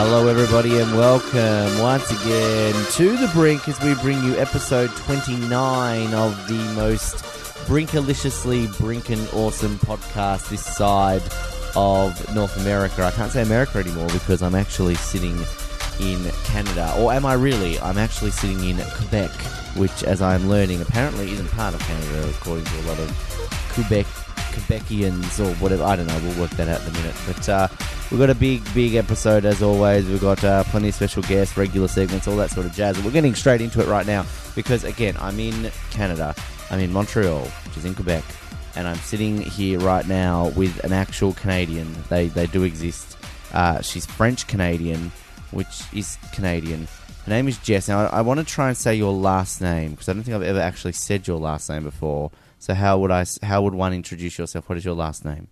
Hello, everybody, and welcome once again to The Brink as we bring you episode 29 of the most brinkaliciously brinkin' awesome podcast this side of North America. I can't say America anymore because I'm actually sitting in Canada. Or am I really? I'm actually sitting in Quebec, which, as I'm learning, apparently isn't part of Canada, according to a lot of Quebec Quebecians or whatever. I don't know. We'll work that out in a minute. But uh, we've got a big, big episode as always. We've got uh, plenty of special guests, regular segments, all that sort of jazz. We're getting straight into it right now because, again, I'm in Canada. I'm in Montreal, which is in Quebec, and I'm sitting here right now with an actual Canadian. They they do exist. Uh, she's French Canadian, which is Canadian. Her name is Jess. Now, I, I want to try and say your last name because I don't think I've ever actually said your last name before. So how would I? How would one introduce yourself? What is your last name?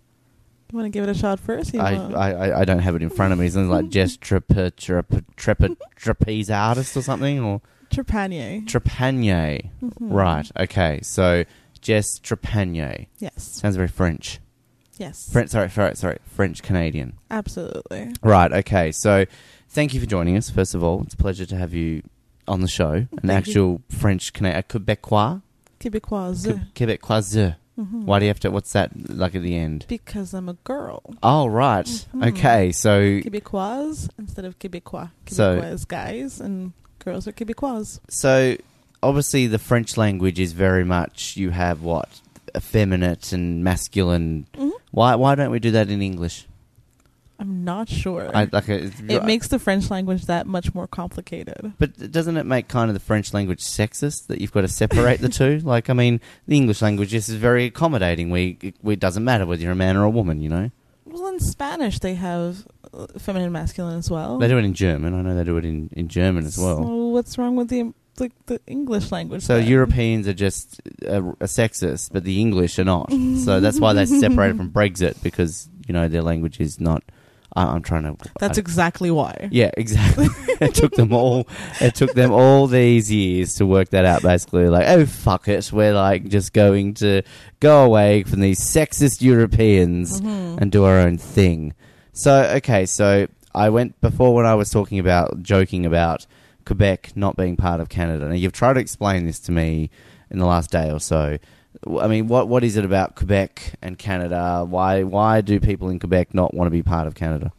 You want to give it a shot first? I, I I- I don't have it in front of me. Something like Jess Trepe, Trepe, Trepe, Trapeze Artist or something or Trepanier. Trepanier. Mhm. Right. Okay. So Jess Trepanier Yes. sounds very French. Yes. French. Sorry. Sorry. Sorry. French Canadian. Absolutely. Right. Okay. So thank you for joining us. First of all, it's a pleasure to have you on the show. An Thank you. actual French Canadian, Quebecois, Quebecoise. Que- Quebecoise. Mhm. Why do you have to? What's that like at the end? Because I'm a girl. Oh, right. Mhm. Okay. So Quebecoise instead of Quebecois. So- Quebecois is guys and girls are Quebecois. So, obviously, the French language is very much you have what effeminate and masculine. Mhm. Why? Why don't we do that in English? I'm not sure. I, like uh, a, it uh, makes the French language that much more complicated. But doesn't it make kind of the French language sexist that you've got to separate the two? Like, I mean, the English language is very accommodating. We, we it doesn't matter whether you're a man or a woman. You know, Well, in Spanish they have uh, feminine and masculine as well. they do it in German. I know they do it in, in German as well. So what's wrong with the the, the English language? So then? Europeans are just uh, a, a sexist, but the English are not. so that's why they separated from Brexit because you know their language is not. I, I'm trying to. That's I- exactly why. yeah, exactly. it took them all. It took them all these years to work that out. Basically, like, oh fuck it, we're like just going to go away from these sexist Europeans Mhm. and do our own thing. So, okay, so I went before when I was talking about joking about Quebec not being part of Canada. Now, you've tried to explain this to me in the last day or so. I mean, what what is it about Quebec and Canada? Why why do people in Quebec not want to be part of Canada?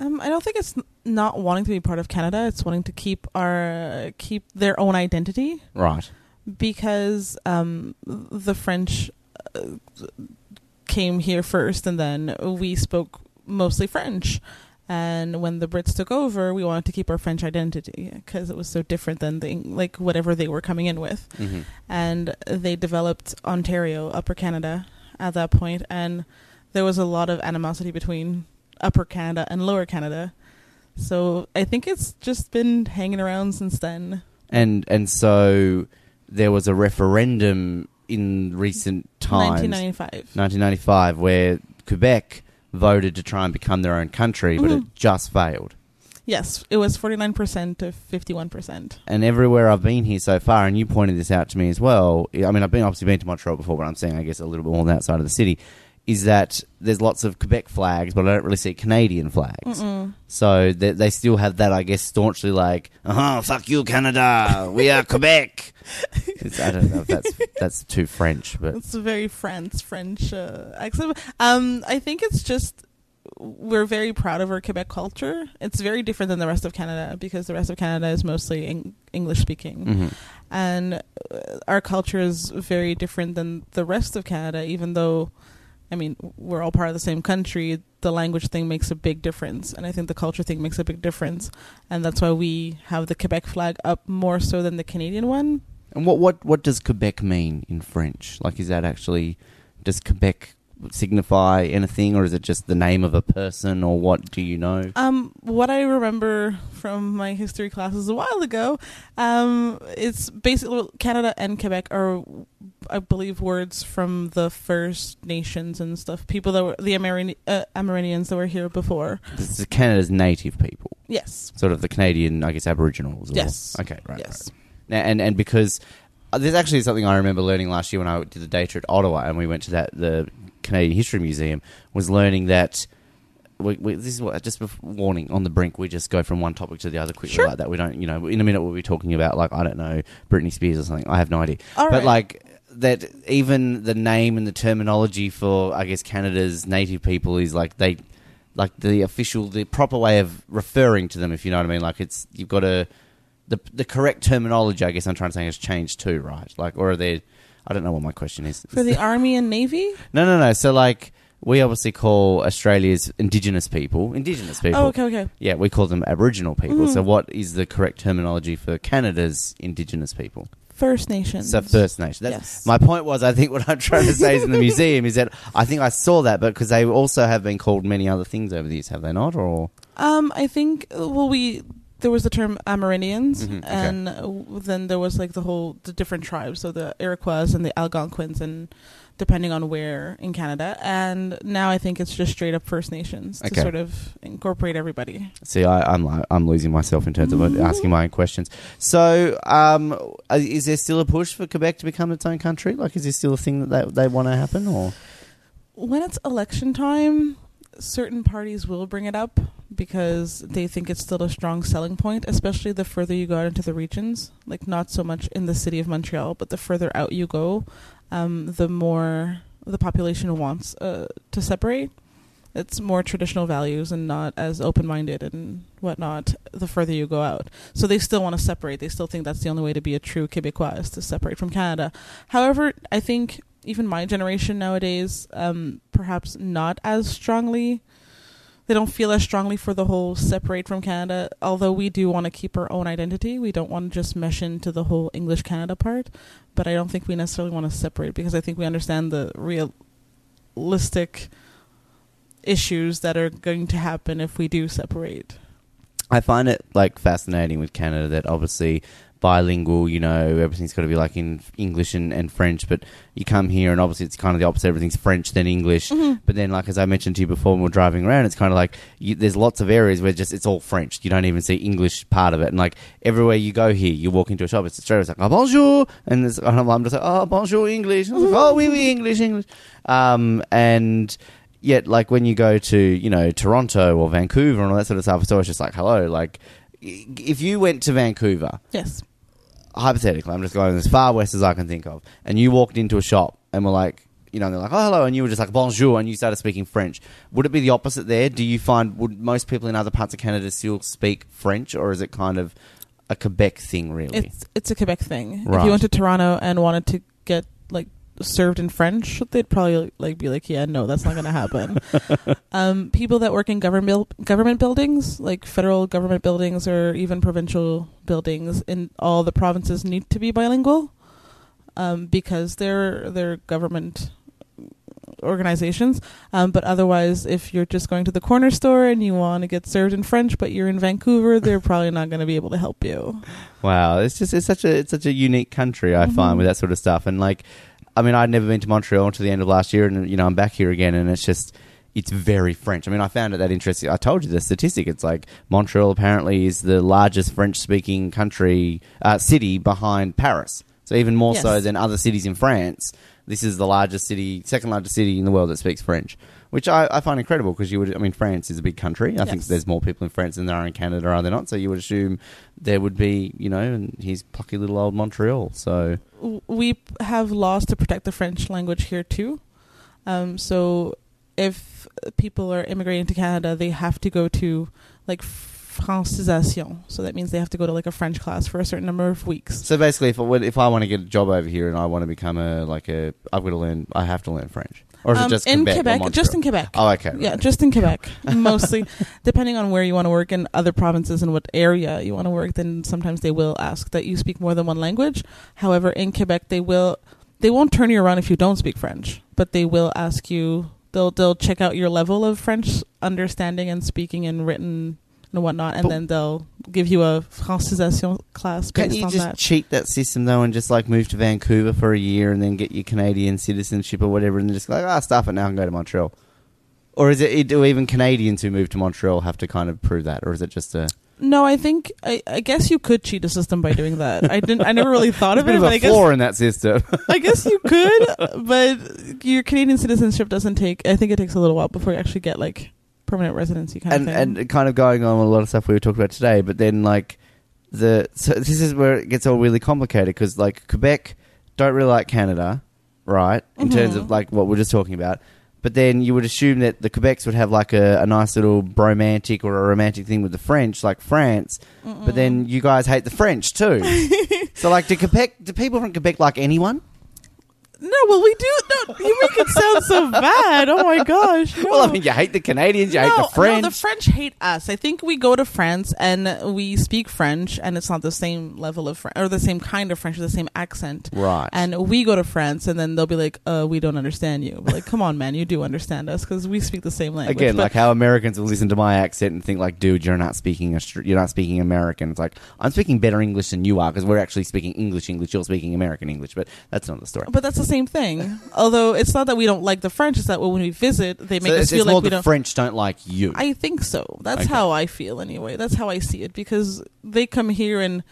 Um, I don't think it's not wanting to be part of Canada. It's wanting to keep our keep their own identity Right. because um, the French uh, came here first, and then we spoke mostly French. And when the Brits took over, we wanted to keep our French identity because it was so different than the like whatever they were coming in with. hmm and they developed Ontario, Upper Canada at that point, and there was a lot of animosity between Upper Canada and Lower Canada. So I think it's just been hanging around since then. And and so there was a referendum in recent times, 1995. 1995, where Quebec voted to try and become their own country, but it Mhm. just failed. Yes, it was 49% to 51%. and everywhere I've been here so far, and you pointed this out to me as well. I mean, I've been obviously been to Montreal before, but I'm saying I guess a little bit more on the outside of the city. Is that there's lots of Quebec flags, but I don't really see Canadian flags. Mm-mm. So they, they still have that, I guess, staunchly like, "Uh-huh, fuck you, Canada, we are Quebec." I don't know if that's that's too French, but It's a very France French uh, accent. Um, I think it's just we're very proud of our Quebec culture. It's very different than the rest of Canada because the rest of Canada is mostly Eng- English speaking. mhm. and uh, our culture is very different than the rest of Canada. Even though, I mean, we're all part of the same country, the language thing makes a big difference, and I think the culture thing makes a big difference, and that's why we have the Quebec flag up more so than the Canadian one. and what what what does Quebec mean in French? Like, is that actually does Quebec signify anything, or is it just the name of a person, or what do you know? Um, what I remember from my history classes a while ago, um, it's basically Canada and Quebec are, I believe, words from the First Nations and stuff. People that were the Amerindians uh, Amerindians that were here before. This is Canada's native people, Yes. sort of the Canadian, I guess, Aboriginals. or- Yes. Okay. Right. yes. right. And and because Uh, there's actually something I remember learning last year when I did the day trip at Ottawa, and we went to that the Canadian History Museum, was learning that we, we, this is what just before, warning on the brink. We just go from one topic to the other quickly Sure. like that. We don't, you know, in a minute we'll be talking about like I don't know Britney Spears or something. I have no idea. All but right. like that, even the name and the terminology for I guess Canada's native people is like they, like the official, the proper way of referring to them. If you know what I mean, like it's you've got to the the correct terminology. I guess I'm trying to say has changed too, right? Like or are there? I don't know what my question is. for the army and navy. No, no, no. So like we obviously call Australia's Indigenous people Indigenous people. Oh, okay, okay. Yeah, we call them Aboriginal people. Mhm. So what is the correct terminology for Canada's Indigenous people? First Nations. So First Nation. That's, Yes. My point was, I think what I'm trying to say is in the museum is that I think I saw that, but because they also have been called many other things over the years, have they not? Or Um, I think well, we there was the term Amerindians, Mhm, okay. and uh, then there was like the whole the different tribes, so the Iroquois and the Algonquins, and depending on where in Canada. And now I think it's just straight up First Nations Okay. to sort of incorporate everybody. see, I, I'm I'm losing myself in terms of asking my own questions. So, um, is there still a push for Quebec to become its own country? Like, is this still a thing that they, they want to happen? Or When it's election time, certain parties will bring it up because they think it's still a strong selling point, especially the further you go out into the regions. Like not so much in the city of Montreal, but the further out you go, um, the more the population wants uh, to separate. It's more traditional values and not as open minded and whatnot the further you go out. So they still want to separate. They still think that's the only way to be a true Quebecois is to separate from Canada. However, I think even my generation nowadays, um, perhaps not as strongly. They don't feel as strongly for the whole separate from Canada. Although we do want to keep our own identity, we don't want to just mesh into the whole English Canada part. But I don't think we necessarily want to separate because I think we understand the realistic issues that are going to happen if we do separate. I find it like fascinating with Canada that obviously bilingual, you know, everything's got to be like in English and, and French, but you come here and obviously it's kind of the opposite. Everything's French then English. But then, like as I mentioned to you before, when we're driving around, it's kind of like you, there's lots of areas where just it's all French. You don't even see English part of it. And like everywhere you go here, you walk into a shop, it's straight. It's like oh, bonjour, and, there's, and I'm just like oh bonjour English. And I was like, oh oui oui English English, um, and yet like when you go to you know Toronto or Vancouver and all that sort of stuff, it's always just like hello. Like if you went to Vancouver, Yes. Hypothetically, I'm just going as far west as I can think of, and you walked into a shop and were like, you know, they're like, oh, hello, and you were just like, bonjour, and you started speaking French. Would it be the opposite there? Do you find, would most people in other parts of Canada still speak French, or is it kind of a Quebec thing, really? It's it's a Quebec thing. If you went to Toronto and wanted to get served in French, they'd probably like be like, "Yeah, no, that's not going to happen." um, people that work in government government buildings, like federal government buildings or even provincial buildings in all the provinces, need to be bilingual um, because they're they're government organizations. Um, but otherwise, if you're just going to the corner store and you want to get served in French, but you're in Vancouver, they're probably not going to be able to help you. Wow, it's just it's such a it's such a unique country. I find Mhm. with that sort of stuff, and like, I mean, I'd never been to Montreal until the end of last year, and you know, I'm back here again, and it's just it's very French. I mean, I found it that interesting. I told you the statistic. It's like Montreal apparently is the largest French-speaking country uh, city behind Paris. So even more so than other cities in France, this is the largest city, second largest city in the world that speaks French. Which I, I find incredible because you would, I mean, France is a big country. I think Yes. there's more people in France than there are in Canada, are there not? So you would assume there would be, you know, and he's plucky little old Montreal. So w- we p- have laws to protect the French language here too. Um, so if people are immigrating to Canada, they have to go to like francisation. So that means they have to go to like a French class for a certain number of weeks. So basically, if I, if I want to get a job over here and I want to become a like a, I've got to learn. I have to learn French, or is Um, it just in Quebec? Quebec, just in Quebec. Oh, okay. Yeah, just in Quebec, mostly. Depending on where you want to work in other provinces and what area you want to work, then sometimes they will ask that you speak more than one language. However, in Quebec, they will they won't turn you around if you don't speak French, but they will ask you. They'll they'll check out your level of French understanding and speaking and written and whatnot, and But- then they'll give you a francisation class Can't you on just that. cheat that system though, and just like move to Vancouver for a year and then get your Canadian citizenship or whatever, and just like ah, stuff it now and go to Montreal? Or is it do even Canadians who move to Montreal have to kind of prove that, or is it just a No, I think I, I guess you could cheat the system by doing that. I didn't. I never really thought There's of it, but a I guess flaw in that system? I guess you could, but your Canadian citizenship doesn't take. I think it takes a little while before you actually get like permanent residency kind and of thing. and kind of going on with a lot of stuff we were talking about today. But then like the so this is where it gets all really complicated because like Quebec don't really like Canada, right? In terms Mhm. of like what we're just talking about. But then you would assume that the Quebecs would have like a, a nice little bromantic or a romantic thing with the French, like France. But then you guys hate the French too. so like, do Quebec? Do people from Quebec like anyone? No, well, we do. No, you make it sound so bad. Oh my gosh. No. Well, I mean, you hate the Canadians, you hate the French. No, the French hate us. I think we go to France and we speak French, and it's not the same level of French or the same kind of French or the same accent. right. And we go to France, and then they'll be like, "Uh, we don't understand you." We're like, "Come on, man, you do understand us because we speak the same language." Again, But- like how Americans will listen to my accent and think like, "Dude, you're not speaking Austr- you're not speaking American." It's like I'm speaking better English than you are because we're actually speaking English English. You're speaking American English, but that's another story. But that's the same thing. Although it's not that we don't like the French; it's that when we visit, they make so us it's, feel it's like more we the don't. French don't like you. I think so. That's Okay. how I feel anyway. That's how I see it because they come here and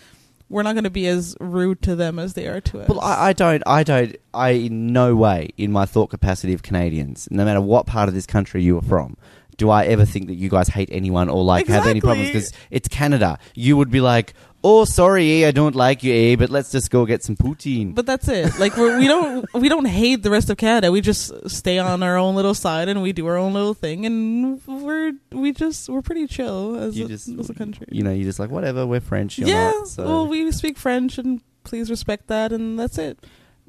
we're not going to be as rude to them as they are to us. well, I, I don't, I don't, I in no way in my thought capacity of Canadians, no matter what part of this country you are from, do I ever think that you guys hate anyone or like have any problems because it's Canada. You would be like, "Oh, sorry, eh, I don't like you, eh, but let's just go get some poutine." but that's it. Like we're, we don't we don't hate the rest of Canada. We just stay on our own little side and we do our own little thing, and we're we just we're pretty chill as, you a, just, as a country. you know, you're just like, whatever, we're French. You're yeah. not, so. Well, we speak French, and please respect that, and that's it.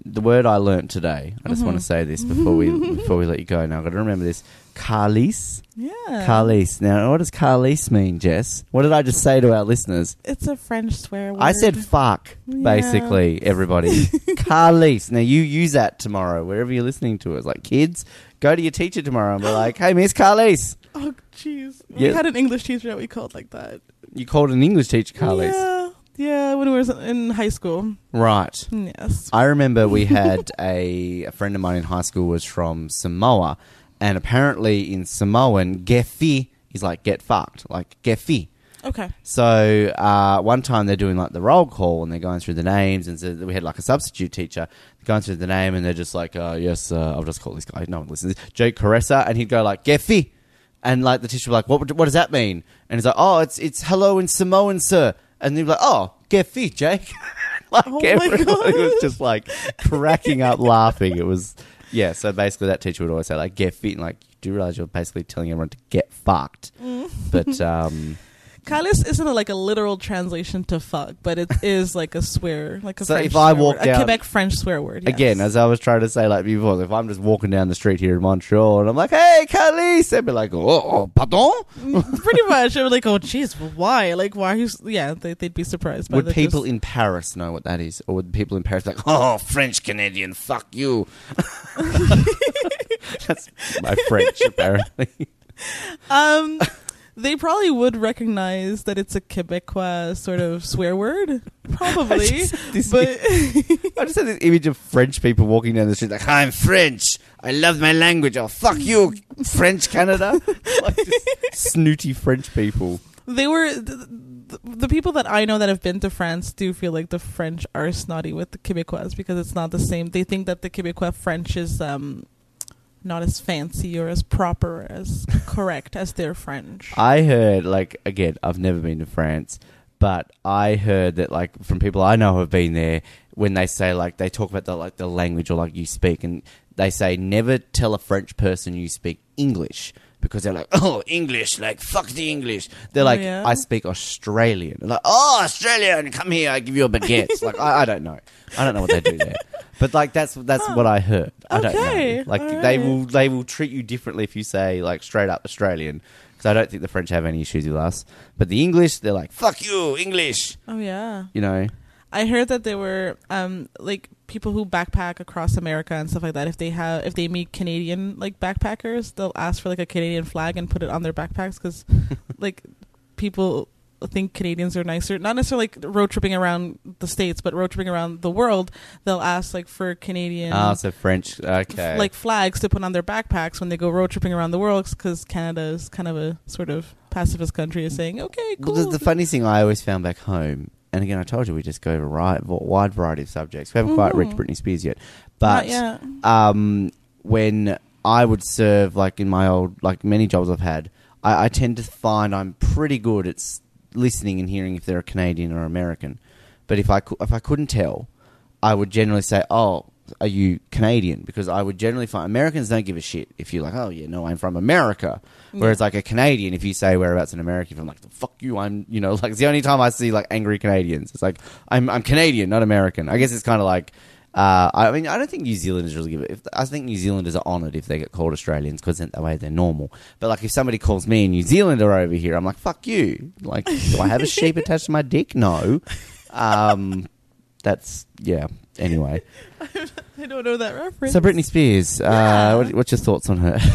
the word I learnt today. I just want to say this before we before we let you go. Now I've got to remember this. Carlis, Yeah. Carlis. Now, what does Carlis mean, Jess? What did I just say to our listeners? It's a French swear word. I said fuck, Yeah. basically, everybody. Carlis. Now you use that tomorrow wherever you're listening to us. Like kids, go to your teacher tomorrow and be like, "Hey, Miss Carlis." Oh, jeez. Yeah. We had an English teacher that we called like that. You called an English teacher Carlis, Yeah. Yeah, when we were in high school. right? Yes. I remember we had a, a friend of mine in high school was from Samoa, and apparently in Samoan, gefi is like get fucked, like gefi. Okay. So uh, one time they're doing like the roll call and they're going through the names, and so we had like a substitute teacher going through the name, and they're just like, uh, "Yes, uh, I'll just call this guy." No one listens. Jake Caressa, and he'd go like gefi, and like the teacher would be like, "What? What does that mean?" And he's like, "Oh, it's it's hello in Samoan, sir." And they'd be like, "Oh, gefi, Jake." like Oh everybody was just like cracking up laughing. It was yeah. So basically, that teacher would always say like "get fit," and like, do you realize you're basically telling everyone to get fucked? Mm. But um, Kalis isn't like a literal translation to fuck, but it is like a swear, like a So French if I swear walk word, down- a Quebec French swear word. yes. again, as I was trying to say like before, if I'm just walking down the street here in Montreal and I'm like, "Hey, Carlis," they'd be like, "Oh, oh pardon." pretty much, I was like, oh, jeez, why? Like, why? are you s- Yeah, they, they'd be surprised. By Would the people in Paris know what that is, or would people in Paris be like, "Oh, French Canadian, fuck you"? That's my French, apparently. Um, they probably would recognize that it's a Quebecois sort of swear word, probably. just- this- but I just had this image of French people walking down the street like, I'm French. I love my language. Oh, fuck you, French Canada. like snooty French people. they were the, the, the people that I know that have been to France do feel like the French are snotty with the Quebecois because it's not the same. They think that the Quebecois French is um not as fancy or as proper as correct as their French. I heard, like, again, I've never been to France, but I heard that, like, from people I know who have been there, when they say, like, they talk about the, like, the language or, like, you speak, and they say, never tell a French person you speak English. Because they're like, oh, English, like, fuck the English. They're Oh, like, yeah? I speak Australian. They're like, oh, Australian, come here, I give you a baguette. like, I, I don't know. I don't know what they do there. But, like, that's that's what I heard. I don't Okay, know. Like, they will they will treat you differently if you say, like, straight up Australian. Because I don't think the French have any issues with us. But the English, they're like, fuck you, English. oh yeah. You know? I heard that there were um like people who backpack across America and stuff like that. If they have if they meet Canadian like backpackers, they'll ask for like a Canadian flag and put it on their backpacks because like people think Canadians are nicer. Not necessarily like road tripping around the states, but road tripping around the world. They'll ask like for Canadian Ah, so French. f- Okay. like flags to put on their backpacks when they go road tripping around the world because Canada is kind of a sort of pacifist country is saying okay cool. Well, the, the funny thing I always found back home, and again, I told you we just go over a wide variety of subjects. We haven't quite reached. Britney Spears yet. Not But yet. um, when I would serve, like in my old, like many jobs I've had, I, I tend to find I'm pretty good at s- listening and hearing if they're a Canadian or American. But if I cou- if I couldn't tell, I would generally say, "Oh, are you Canadian?" Because I would generally find Americans don't give a shit if you're like, "Oh, yeah, no, I'm from America." Whereas like a Canadian, if you say whereabouts in America, if I'm like, "Fuck you," I'm you know like it's the only time I see like angry Canadians. It's like I'm I'm Canadian, not American. I guess it's kind of like. Uh, I mean, I don't think New Zealanders really give it. If, I think New Zealanders are honoured if they get called Australians because that way they're normal. But like, if somebody calls me a New Zealander over here, I'm like, "Fuck you!" Like, do I have a sheep attached to my dick? No. Um, that's yeah. Anyway, I don't know that reference. so Britney Spears, Yeah. uh, what, what's your thoughts on her?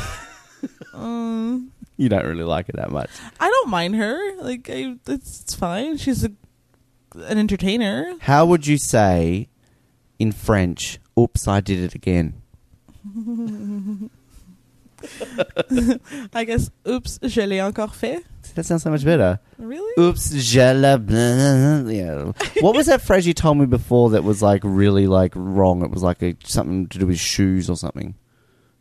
Um, you don't really like her that much. I don't mind her. Like, I, it's, it's fine. She's a, an entertainer. How would you say in French? Oops, I did it again. I guess. Oops, je l'ai encore fait. That sounds so much better. Really? Oops, je la blah. Yeah. What was that phrase you told me before that was like really like wrong? It was like a, something to do with shoes or something.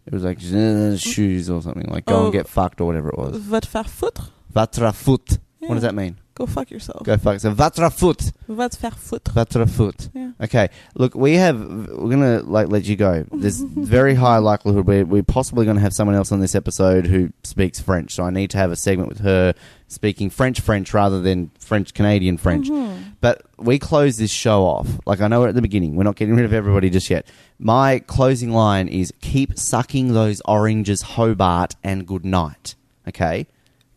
It was like shoes or something like go Oh. and get fucked or whatever it was. Va te faire foutre. Vatra foot. What does that mean? Go fuck yourself. Go fuck. So vatra foot. Va te faire foutre. Vatra foot. Yeah. Okay, look, we have. We're gonna like let you go. There's very high likelihood we're, we're possibly gonna have someone else on this episode who speaks French. So I need to have a segment with her speaking French French rather than French Canadian French. Mhm. But we close this show off. Like I know we're at the beginning. We're not getting rid of everybody just yet. My closing line is keep sucking those oranges, Hobart, and good night. Okay?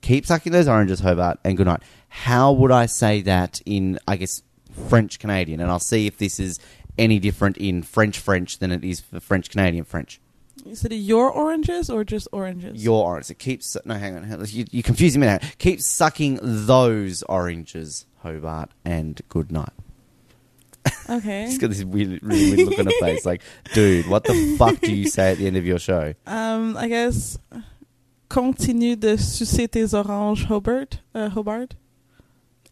Keep sucking those oranges, Hobart, and good night. How would I say that in I guess French Canadian? And I'll see if this is any different in French French than it is for French Canadian French. You said your oranges or just oranges? Your oranges. It keeps no hang on. You, you're confusing me now. Keep sucking those oranges, Hobart, and good night. Okay. He's got this weird, really weird look on her face. Like, dude, what the fuck do you say at the end of your show? Um, I guess. Continue de sucer tes oranges, Hobart. Uh, Hobart.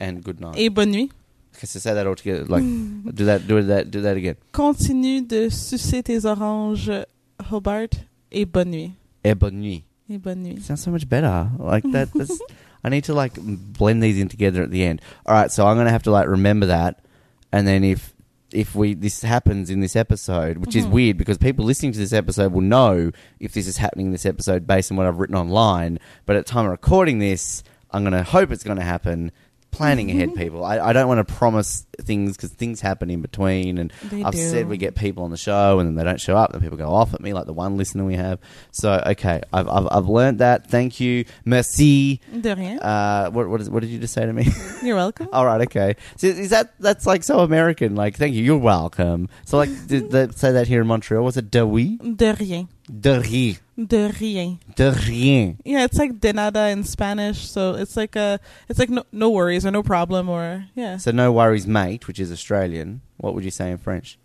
And good night. Et bonne nuit. Okay, so say that all together. Like, do that, do that, do that again. Continue de sucer tes oranges, Hobart. Et bonne nuit. Et bonne nuit. Et bonne nuit. Sounds so much better. Like that. That's, I need to like blend these in together at the end. All right, so I'm gonna have to like remember that, and then if if we this happens in this episode, which is Mhm. weird because people listening to this episode will know if this is happening in this episode based on what I've written online. But at the time of recording this, I'm gonna hope it's gonna happen. Planning ahead, people. I, I don't want to promise things because things happen in between, and They I've do. said we get people on the show and then they don't show up, and people go off at me, like the one listener we have. So okay, I've I've, I've learned that. Thank you, merci. De rien. Uh, what what, is, what did you just say to me? You're welcome. All right, okay. So is that that's like so American? Like, thank you, you're welcome. So like, did they say that here in Montreal? Was it de oui, De rien. De rien, De rien. de rien? Yeah, it's like de nada in Spanish, so it's like a, it's like no, no worries or no problem or yeah, So no worries, mate, which is Australian. What would you say in French?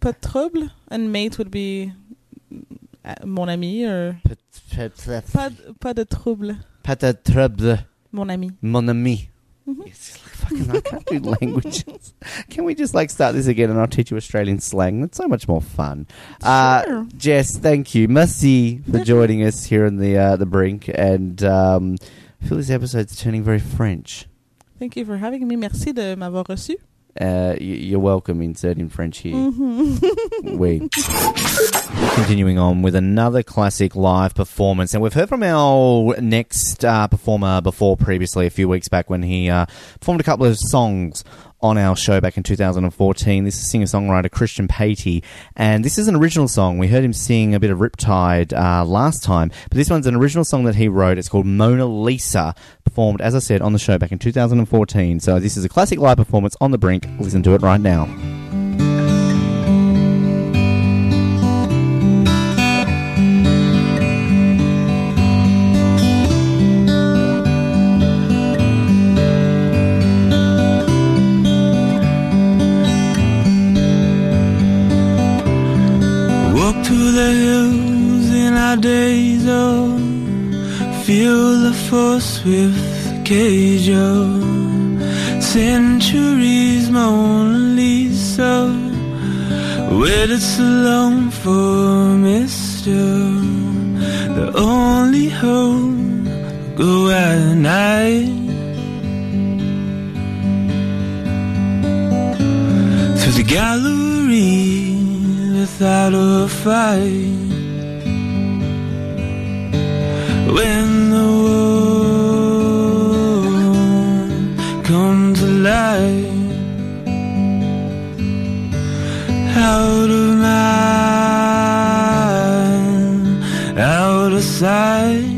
pas de trouble. And mate would be uh, mon ami or Pas, pas, de trouble, pas de trouble, mon ami. mon ami. It's like fucking, I can't do languages. Can we just like start this again and I'll teach you Australian slang? That's so much more fun. Uh, Sure. Jess, thank you. Merci for joining us here on the uh, the brink. And um, I feel this episode's turning very French. Thank you for having me. Merci de m'avoir reçu. Uh, you're welcome, insert in French here. Mhm. we. Continuing on with another classic live performance, and we've heard from our next uh, performer before previously a few weeks back when he uh, performed a couple of songs on our show back in 2014. This is singer songwriter Christian Patey, and this is an original song. We heard him sing a bit of Riptide uh, last time, but this one's an original song that he wrote. It's called Mona Lisa, performed, as I said, on the show back in 2014. So this is a classic live performance on the brink. Listen to it right now. Days of Feel the force with cage Centuries Mona Lisa Waited so long for Mister The only hope go at night. Through the gallery without a fight. When the world comes light. Out of mind, out of sight.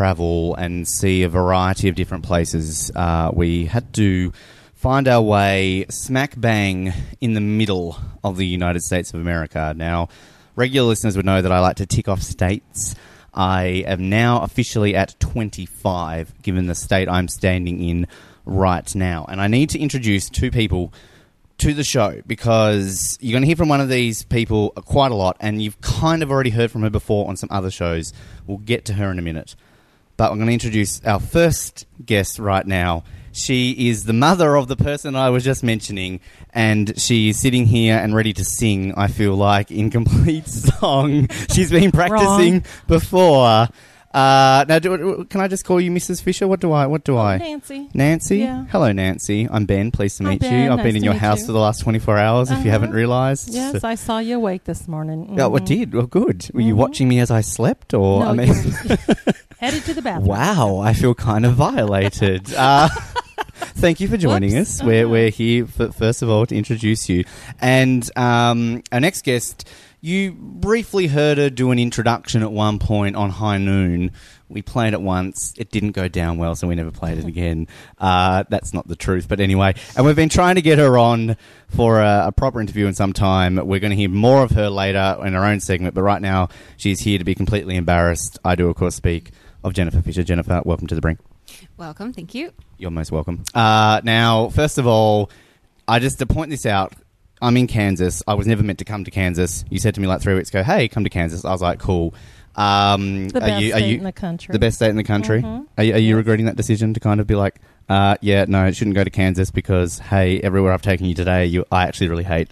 Travel and see a variety of different places, uh, we had to find our way smack bang in the middle of the United States of America. Now, regular listeners would know that I like to tick off states. I am now officially at 25, given the state I'm standing in right now. And I need to introduce two people to the show because you're going to hear from one of these people quite a lot, and you've kind of already heard from her before on some other shows. We'll get to her in a minute. But I'm going to introduce our first guest right now. She is the mother of the person I was just mentioning, and she is sitting here and ready to sing, I feel like, in complete song. She's been practicing before. Uh, now, do, can I just call you Mrs. Fisher? What do I? What do I? Nancy. Nancy? Yeah. Hello, Nancy. I'm Ben. Pleased to Hi, meet you. I've Nice been in your house you. for the last 24 hours, if you Uh-huh. haven't realised. Yes, I saw you awake this morning. Oh, I Mhm. did. Well, good. Were you Mhm. watching me as I slept, or No, I mean, you Headed to the bathroom. wow, I feel kind of violated. uh, thank you for joining Whoops. us. We're we're here for, first of all to introduce you, and um, our next guest. You briefly heard her do an introduction at one point on High Noon. We played it once. It didn't go down well, so we never played it again. Uh, that's not the truth, but anyway. And we've been trying to get her on for a, a proper interview in some time. We're going to hear more of her later in her own segment, but right now she's here to be completely embarrassed. I do, of course, speak of Jennifer Fisher. Jennifer, welcome to the brink. Welcome, thank you. You're most welcome. Uh, now, first of all, I just to point this out. I'm in Kansas. I was never meant to come to Kansas. You said to me like three weeks ago, "Hey, come to Kansas." I was like, "Cool." Um, The are best you, are state you in the country. the best state in the country? Mhm. Are, you- are you regretting that decision to kind of be like, uh, "Yeah, no, it shouldn't go to Kansas because hey, everywhere I've taken you today, you I actually really hate."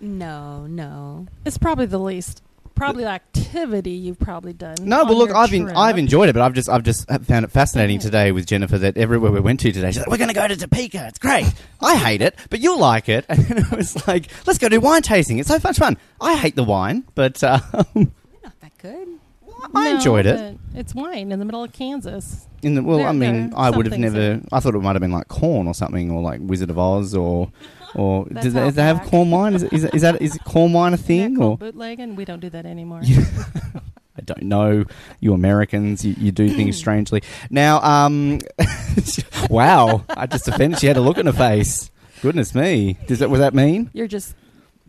No, no. It's probably the least, probably the activity you've probably done. No, but look, I've been. I've enjoyed it, but I've just I've just found it fascinating today with Jennifer that everywhere we went to today, she's like, "We're going to go to Topeka. It's great. I hate it, but you'll like it." And then it was like, "Let's go do wine tasting. It's so much fun." I hate the wine, but um, You're not that good. I No, enjoyed it. It's wine in the middle of Kansas. In the well, There- I mean, I would have never. I thought it might have been like corn or something, or like Wizard of Oz, or or That's do they, do they have coal mine? Is, is, is that is it corn wine a thing or? bootlegging? We don't do that anymore. I don't know. You Americans, you, you do things strangely. Now, um, wow! I just offended. She had a look in her face. Goodness me! Does that was that mean? You're just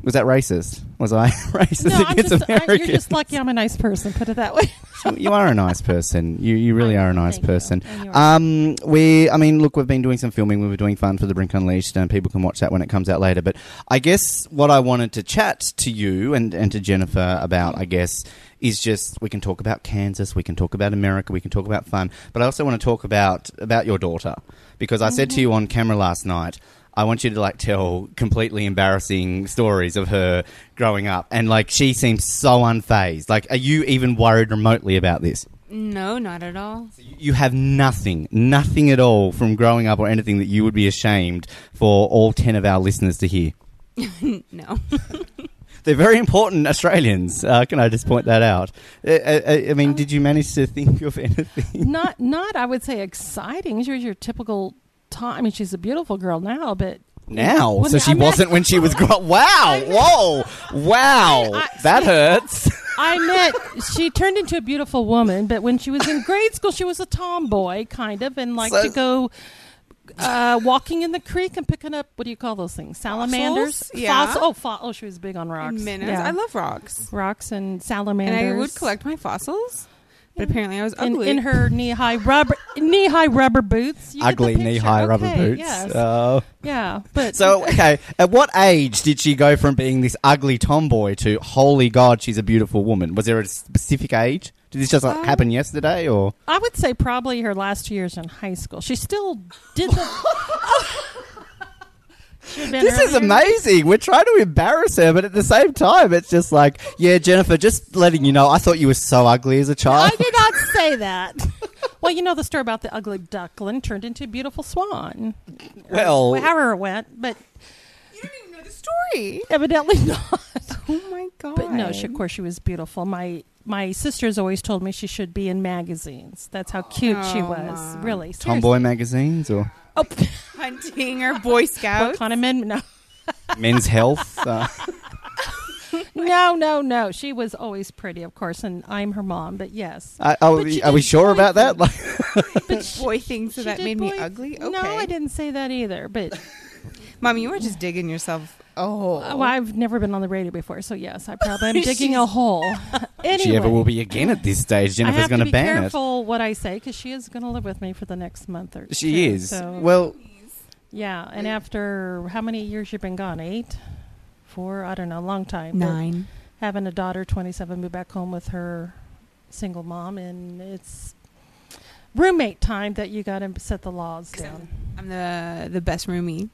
Was that racist? Was I racist No, I'm against just, I, Americans? you're just lucky I'm a nice person. Put it that way. you are a nice person. You you really I- are a nice thank person. Um, we, I mean, look, we've been doing some filming. We were doing fun for the Brink Unleashed, and people can watch that when it comes out later. But I guess what I wanted to chat to you and and to Jennifer about, I guess, is just we can talk about Kansas, we can talk about America, we can talk about fun, but I also want to talk about about your daughter because I said to you on camera last night. I want you to like tell completely embarrassing stories of her growing up, and like she seems so unfazed. Like, are you even worried remotely about this? No, not at all. You have nothing, nothing at all from growing up or anything that you would be ashamed for all 10 of our listeners to hear. No. They're very important Australians. Uh, can I just point that out? Uh, uh, I mean, did you manage to think of anything? not, not. I would say exciting. She's your typical time. I mean, she's a beautiful girl now, but Now, When so she I met- wasn't when she was grow. Wow! Whoa! Wow! I- that hurts. I met. She turned into a beautiful woman, but when she was in grade school, she was a tomboy, kind of, and liked So- to go uh, walking in the creek and picking up what do you call those things? Salamanders. Fossils? Yeah. Foss- oh, fo- oh, she was big on rocks. Minnows. Yeah. I love rocks. rocks and salamanders. And salamanders. I would collect my fossils, but apparently I was in, ugly. in her knee high rubber knee high rubber boots. You Ugly knee high rubber boots. Yes. Oh. yeah, but So, okay, at what age did she go from being this ugly tomboy to, holy God, she's a beautiful woman? Was there a specific age? Did this just like, Um, happen yesterday, or? I would say probably her last years in high school. She still did the. Should've This is amazing. We're trying to embarrass her, but at the same time, it's just like, yeah, Jennifer, just letting you know, I thought you were so ugly as a child. I did not say that. well, you know the story about the ugly duckling turned into a beautiful swan. Well- Or however it went, but you don't even know the story. evidently not. Oh my god! But no, she, of course she was beautiful. My my sisters always told me she should be in magazines. That's how cute she Oh, was. Mom. Really, Tomboy magazines or Oh, hunting or Boy what Scouts. kind of men? No, Men's Health. Uh, no, no, no. She was always pretty, of course, and I'm her mom. But yes, are, are But we, are we sure boy about that? Like, but she, boy things so that did made me ugly. Okay, No, I didn't say that either. But Mom, you were just digging yourself a hole. well, I've never been on the radio before, so yes, I probably am digging a hole. anyway, she ever will be again at this stage, Jennifer's going to to be ban it. careful what I say because she is going to live with me for the next month or She two, is. So, Well, yeah, and after how many years you've been gone? Eight, four? I don't know, long time. but Nine. Having a daughter, twenty-seven, moved back home with her single mom, and it's roommate time that you got to set the laws down. I'm the the best roomie.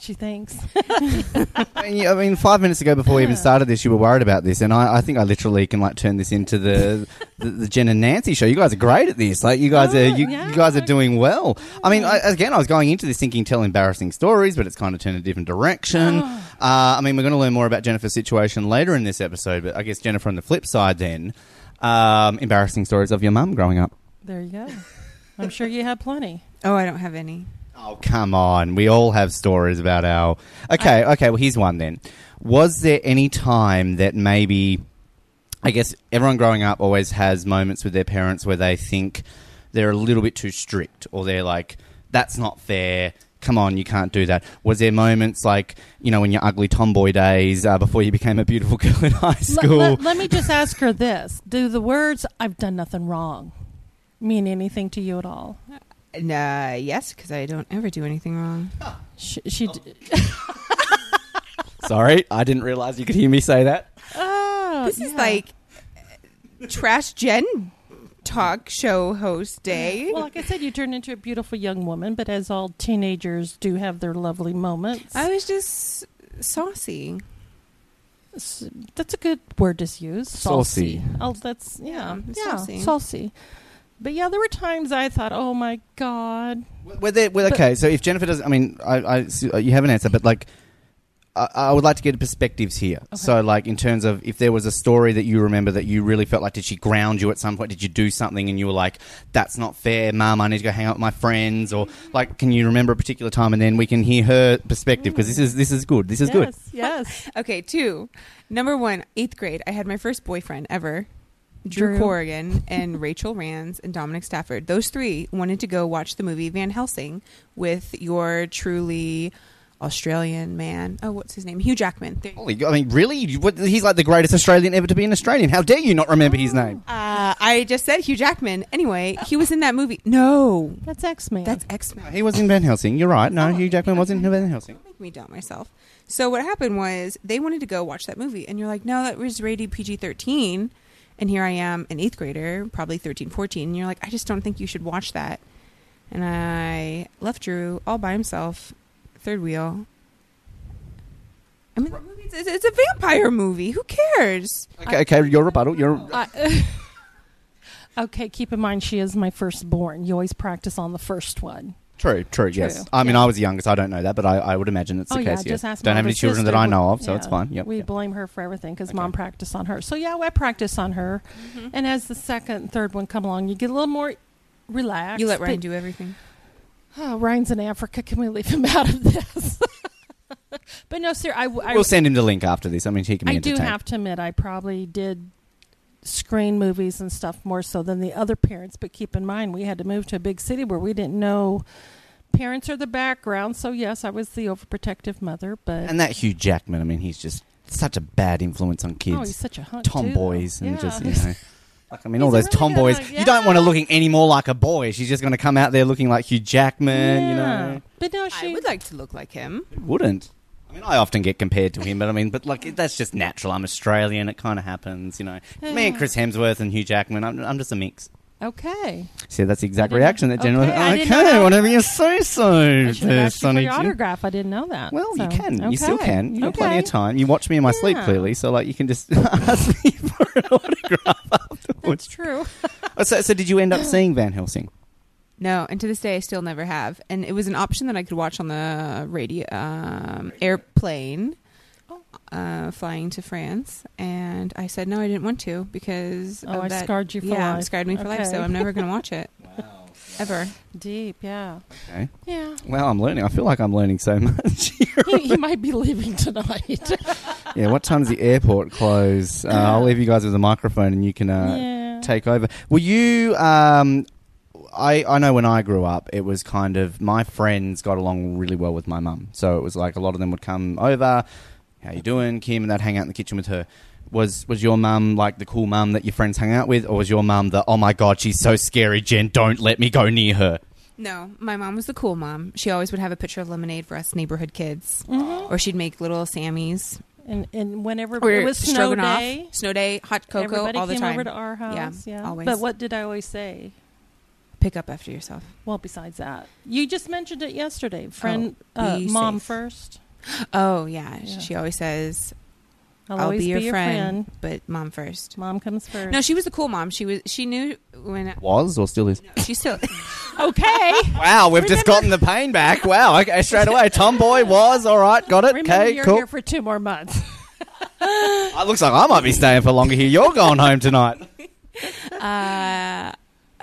She thinks. I mean, I mean, five minutes ago, before we even started this, you were worried about this, and I, I think I literally can like turn this into the, the the Jen and Nancy show. You guys are great at this. Like, you guys Oh, are you, yeah. you guys are doing well. I mean, I, again, I was going into this thinking tell embarrassing stories, but it's kind of turned a different direction. Oh. Uh, I mean, we're going to learn more about Jennifer's situation later in this episode, but I guess Jennifer on the flip side, then, um, embarrassing stories of your mum growing up. There you go. I'm sure you have plenty. Oh, I don't have any. Oh, come on. We all have stories about our. Okay, okay, well, here's one then. Was there any time that maybe. I guess everyone growing up always has moments with their parents where they think they're a little bit too strict or they're like, that's not fair. Come on, you can't do that. Was there moments like, you know, in your ugly tomboy days uh, before you became a beautiful girl in high Let- school? Let, let me just ask her this: Do the words "I've done nothing wrong" mean anything to you at all? Nah, yes, because I don't ever do anything wrong. She, she d- Sorry, I didn't realize you could hear me say that. oh, this is yeah. like uh, trash Jen talk show host day. Well, like I said, you turned into a beautiful young woman, but as all teenagers do have their lovely moments. I was just saucy. S- that's a good word to use. Saucy. Saucy. Oh, that's yeah, Yeah, yeah, saucy. saucy. But yeah, there were times I thought, "Oh my god." Were there, well, okay, so if Jennifer doesn't, I mean, I, I, uh, you have an answer, but like, I, I would like to get perspectives here. So, like, in terms of if there was a story that you remember that you really felt like, did she ground you at some point? Did you do something and you were like, that's not fair, mum, I need to go hang out with my friends? Or, like, can you remember a particular time and then we can hear her perspective? Because this is, this is good. This is yes, good. Yes. Okay, two. Number one, eighth grade. I had my first boyfriend ever. Drew, Drew. Corrigan and Rachel Rands and Dominic Stafford. Those three wanted to go watch the movie Van Helsing with your truly Australian man. Oh, what's his name? Hugh Jackman. There- Holy, I mean, really? What- He's like the greatest Australian ever to be an Australian. How dare you not remember his name? Uh, I just said Hugh Jackman. Anyway, he was in that movie. No, That's X Men. that's X Men. He was in Van Helsing. You're right. No, Oh, Hugh Jackman was in. Van Helsing. Don't make me doubt myself. So what happened was they wanted to go watch that movie, and you're like, no, that was rated PG thirteen, and here I am, an eighth grader, probably 13, 14, and you're like, I just don't think you should watch that. And I left Drew all by himself, third wheel. I mean, the movie, it's, it's a vampire movie. Who cares? Okay, okay, your rebuttal. Your Uh, okay, keep in mind she is my firstborn. You always practice on the first one. True, true, yes. True, I mean, yeah. I was the youngest. I don't know that, but I, I would imagine it's the oh yeah, case. just yes. ask Don't my have any older children that sister. I know of, so Yeah, it's fine. Yep. We yep. blame her for everything because Okay. mom practiced on her. So yeah, I practice on her. Mm-hmm. And as the second and third one come along, you get a little more relaxed. You let Ryan but- do everything. Oh, Ryan's in Africa. Can we leave him out of this? but no, sir. I, I, We'll send him the link after this. I mean, he can be I do entertained. have to admit, I probably did screen movies and stuff more so than the other parents. But keep in mind, we had to move to a big city where we didn't know parents or the background. So yes, I was the overprotective mother. But and that Hugh Jackman, I mean, he's just such a bad influence on kids. oh, he's such a hunk. too, tomboys and Yeah. just you know like I mean He's all those really good tomboys hunk, you don't want to yeah. look any more like a boy she's just going to come out there looking like Hugh Jackman you know But no, I she would like to look like him. Who wouldn't I mean I often get compared to him but I mean but like that's just natural I'm Australian it kind of happens you know me and Chris Hemsworth and Hugh Jackman I'm, I'm just a mix okay. see that's the exact reaction that was okay, I okay, know whatever you say so I should have asked you for Sonny your Jim. autograph. I didn't know that. well, you So, can. You still okay. can. You've plenty of Okay. time. You watch me in my sleep, Yeah. clearly, so like you can just ask me for an autograph afterwards. That's true. Oh, so, so did you end up seeing Van Helsing? No, and to this day, I still never have. And it was an option that I could watch on the radio um, airplane Oh. uh, flying to France, and I said no, I didn't want to because Oh, of I that, scarred you for yeah, life. scarred me for life. So I'm never going to watch it ever. Deep, yeah. Okay. Yeah. Well, I'm learning. I feel like I'm learning so much. here. he, he might be leaving tonight. yeah. What time does the airport close? Uh, I'll leave you guys with a microphone, and you can uh, yeah. take over. Were you? Um, I I know when I grew up, it was kind of my friends got along really well with my mum, so it was like a lot of them would come over. How you doing, Kim? And they'd hang out in the kitchen with her. Was was your mum like the cool mum that your friends hung out with, or was your mum the oh my god she's so scary, Jen? Don't let me go near her. No, my mom was the cool mom. She always would have a picture of lemonade for us neighborhood kids, Mhm. or she'd make little Sammys. And and whenever Or it was snow day, snow day, hot cocoa everybody all the came time. over to our house. Yeah, Yeah, always. But what did I always say? Pick up after yourself. Well, besides that, you just mentioned it yesterday. Friend, uh, mom safe. first. Oh yeah, Yeah. she always says, I'll, "I'll, always be your, friend, but mom first. Mom comes first. No, she was a cool mom. She was. She knew when Was or still is? she still. okay. Wow, we've just gotten the pain back. Wow, okay, straight away. Tomboy was all right, got it. Remember, Okay, you're cool. here for two more months. It looks like I might be staying for longer here. You're going home tonight. Uh,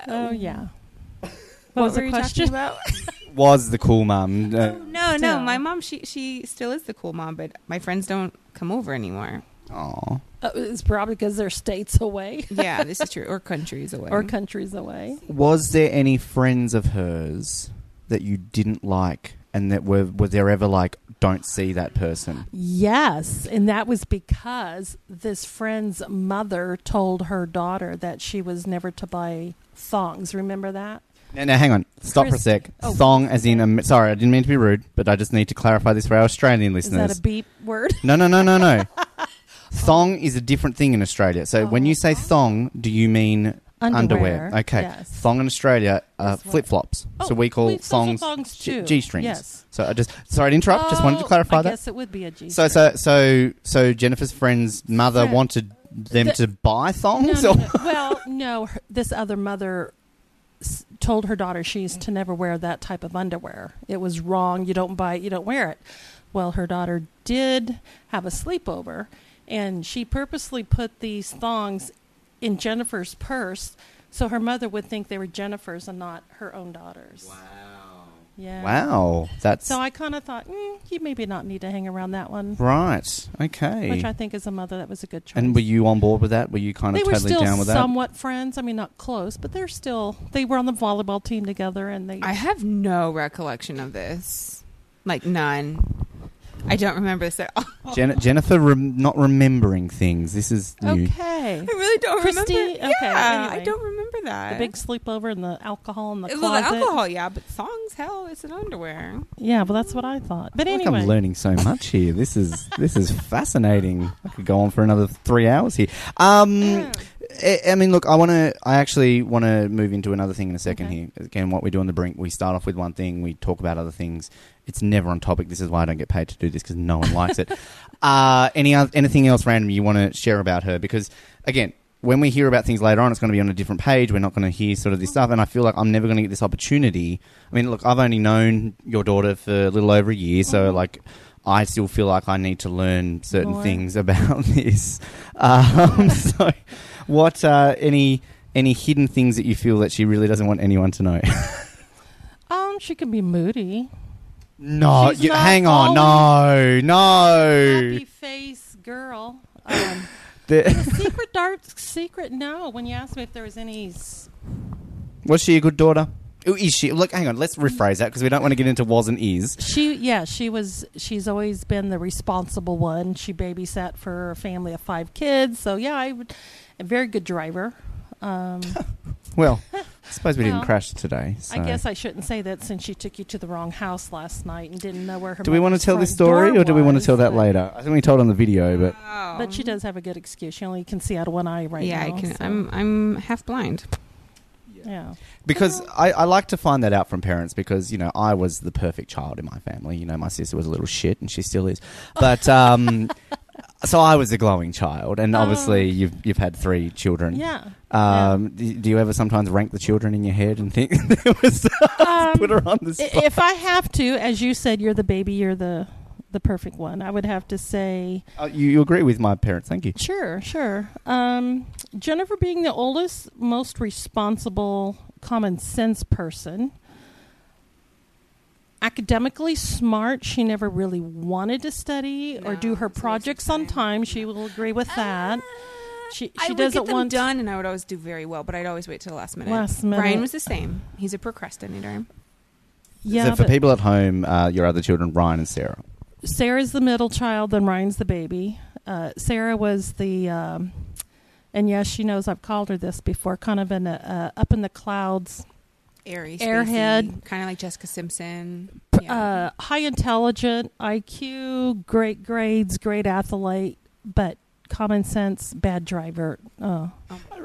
oh yeah. What, what was the question? about? Was the cool mom? Uh, no, Still. no. My mom, she she still is the cool mom, but my friends don't come over anymore. aw. Uh, it's probably because they're states away Yeah, this is true. Or countries away. or countries away. Was there any friends of hers that you didn't like, and that were were there ever like, don't see that person? Yes, and that was because this friend's mother told her daughter that she was never to buy thongs. Remember that? Now, now hang on, stop for a sec. oh. Thong, as in, um, sorry, I didn't mean to be rude, but I just need to clarify this for our Australian listeners. Is listeners. that a beep word? No, no, no, no, no. thong is a different thing in Australia. So when you say thong, do you mean underwear? Okay. Yes. Thong in Australia are what? flip flops. Oh, so we call we social thongs, thongs G- too. G-strings. Yes. So I just sorry to interrupt. just wanted to Oh, clarify I that. guess it would be a G. So so so so Jennifer's friend's mother Friend. wanted them The- to buy no, thongs. no, or- no. well, no. Her, this other mother told her daughter she's to never wear that type of underwear. It was wrong. You don't buy it. You don't wear it. Well, her daughter did have a sleepover, and she purposely put these thongs in Jennifer's purse so her mother would think they were Jennifer's and not her own daughter's. Wow. Yeah. Wow, that's So I kind of thought, mm, you maybe not need to hang around that one, right. Okay. which I think as a mother that was a good choice. and were you on board with that? Were you kind of they were totally still down with that? somewhat friends. I mean, not close, but they're still. They were on the volleyball team together, and they. I have no recollection of this. Like none. I don't remember this at all. Jen- Jennifer rem- not remembering things. This is new. Okay. I really don't Christy, remember. okay, yeah, I don't remember that. The big sleepover and the alcohol in the well, closet. the alcohol, yeah, but songs, hell, it's an underwear. Yeah, well, that's what I thought. But I feel like anyway, I'm learning so much here. This is this is fascinating. I could go on for another three hours here. Um, I, I mean, look, I want to. I actually want to move into another thing in a second Okay. here. Again, what we do on the brink, we start off with one thing, we talk about other things. It's never on topic. This is why I don't get paid to do this because no one likes it. Uh, any oth- anything else random you want to share about her? Because again. When we hear about things later on, it's going to be on a different page. We're not going to hear sort of this stuff, and I feel like I'm never going to get this opportunity. I mean, look, I've only known your daughter for a little over a year, so Mhm. like, I still feel like I need to learn certain More. things about this. Um, so, what uh, any any hidden things that you feel that she really doesn't want anyone to know? um, she can be moody. No, you, hang on, no, no. Happy face girl. Um, The- secret dark secret. No, when you asked me if there was any. s- was she a good daughter? Oh, Is she? Look, hang on. Let's rephrase that because we don't want to get into was and is. She, yeah, she was. She's always been the responsible one. She babysat for a family of five kids. So yeah, I would. A very good driver. Um, Well, I suppose we didn't crash today. So. I guess I shouldn't say that since she took you to the wrong house last night and didn't know where her. Do we want to tell this story, or do we want to tell that later? I think we told on the video, but Wow. But she does have a good excuse. She only can see out of one eye right yeah, now. Yeah, I can. so- I'm I'm half blind. Yeah. because I, I like to find that out from parents because you know I was the perfect child in my family. You know, my sister was a little shit, and she still is. But um, so I was a glowing child, and Oh. obviously you've you've had three children. Yeah. Um, do, do you ever sometimes rank the children in your head and think there was Um, put her on the spot? if I have to, as you said, you're the baby. You're the the perfect one. I would have to say, Uh, you, you agree with my parents? Thank you. sure, sure. Um, Jennifer being the oldest, most responsible, common sense person. Academically smart, she never really wanted to study or do her projects on time. She will agree with that. She I she would doesn't get them want done, and I would always do very well, but I'd always wait till the last minute. last minute. Ryan was the same. He's a procrastinator. yeah, so for people at home, uh, your other children, Ryan and Sarah. Sarah's the middle child, then Ryan's the baby. Uh, Sarah was the, um, and yes, she knows I've called her this before, kind of in uh, up in the clouds, Airy, Airhead. kind of like Jessica Simpson. Yeah. uh, high intelligent, IQ, great grades, great athlete, but common sense, bad driver. Oh,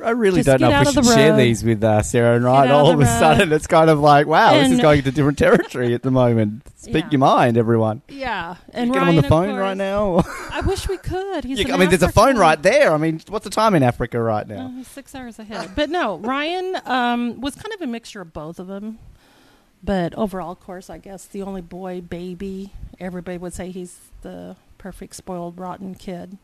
I really Just don't know if we should share these with uh, Sarah and Ryan. All of a road. sudden, it's kind of like, wow, this is going to different territory at the moment. Speak Yeah. your mind, everyone. yeah. And And get Ryan, him on the phone course- right now. I wish we could. You- I mean, there's a phone right there. I mean, what's the time in Africa right Uh, now? he's six hours ahead. But no, Ryan um, was kind of a mixture of both of them. But overall, of course, I guess the only boy baby. Everybody would say he's the perfect spoiled rotten kid.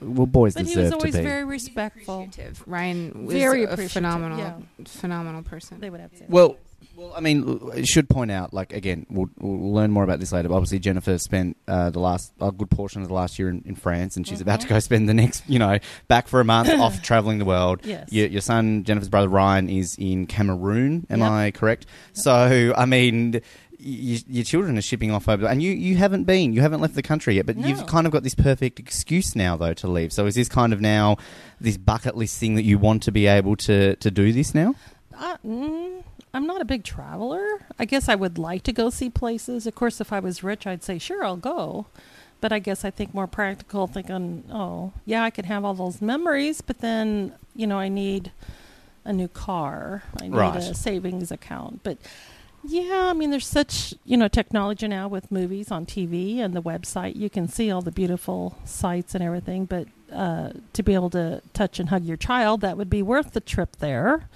Well, boys But he was always very respectful. Appreciative. Ryan was Very a phenomenal, yeah. phenomenal person. They would have to. Well, well, I mean, I should point out, like again, we'll, we'll learn more about this later. But obviously, Jennifer spent uh, the last a good portion of the last year in, in France, and she's about to Mhm. go spend the next, you know, back for a month off traveling the world. yes. Your, your son, Jennifer's brother Ryan, is in Cameroon. Am Yep. I correct? So, I mean, y- your children are shipping off over, and you, you haven't been, you haven't left the country yet, but No. you've kind of got this perfect excuse now, though, to leave. So, is this kind of now this bucket list thing that you want to be able to to do this now? Uh, mm, I'm not a big traveler. I guess I would like to go see places. Of course, if I was rich, I'd say, sure, I'll go. But I guess I think more practical, thinking, oh, yeah, I could have all those memories, but then, you know, I need a new car. I need Right. a savings account. But yeah, I mean, there's such, you know, technology now with movies on TV and the website. You can see all the beautiful sights and everything. But uh, to be able to touch and hug your child, that would be worth the trip there.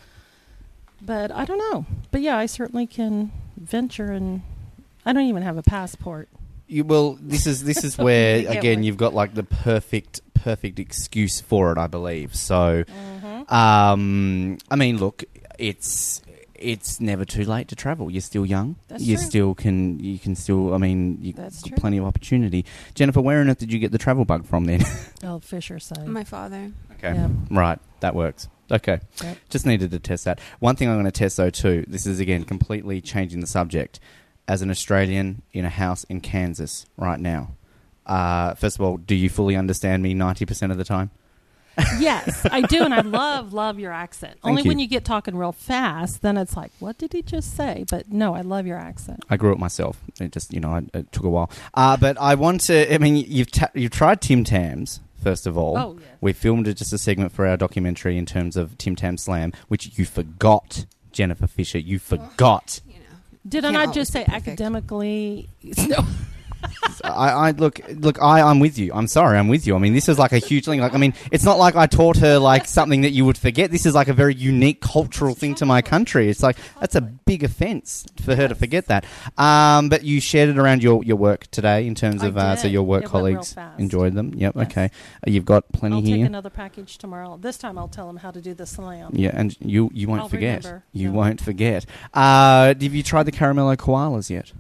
But I don't know. But yeah, I certainly can venture and I don't even have a passport. You, well, this is this is where again you've got like the perfect perfect excuse for it, I believe. So, Mm-hmm. um, I mean, look, it's it's never too late to travel. You're still young. That's you true. still can you can still. I mean, you That's got true. plenty of opportunity. Jennifer, where on earth did you get the travel bug from then? Oh, Fisher side. My father. okay, Yeah. right, that works. Okay, Yep. just needed to test that. One thing I'm going to test though too. This is again completely changing the subject. As an Australian in a house in Kansas right now, Uh, first of all, do you fully understand me ninety percent of the time? Yes, I do, and I love love your accent. Only you. when you get talking real fast, then it's like, what did he just say? But no, I love your accent. I grew up myself. It just you know it, it took a while. Uh, but I want to. I mean, you've ta- you've tried Tim Tams first of all. Oh, yes. We filmed just a segment for our documentary in terms of Tim Tam Slam, which you forgot, Jennifer Fisher. You forgot. You know. Did I Can't just say perfect. academically? No. I, I look, look. I, I'm with you. I'm sorry. I'm with you. I mean, this is like a huge thing. Like, I mean, it's not like I taught her like something that you would forget. This is like a very unique cultural thing to my country. It's like that's a big offence for her to forget that. Um, but you shared it around your, your work today in terms of uh, so your work It colleagues enjoyed them. Yep. Yes. Okay. Uh, you've got plenty I'll here. take another package tomorrow. This time I'll tell them how to do the slam. Yeah, and you you won't I'll forget. remember. You No. won't forget. Uh, have you tried the caramello koalas yet?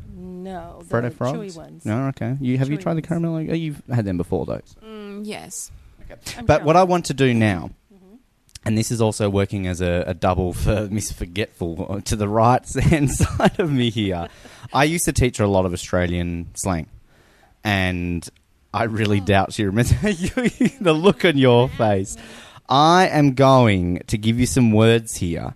No, the Freddo chewy ones. No, okay. You have you Chewy tried the ones. caramello? Oh, you've had them before, though. Mm, yes. I'm But what I want to do now, Mhm. and this is also working as a, a double for Miss Forgetful uh, to the right hand side of me here. I used to teach her a lot of Australian slang, and I really doubt she remembers You- the look on your face. I am going to give you some words here,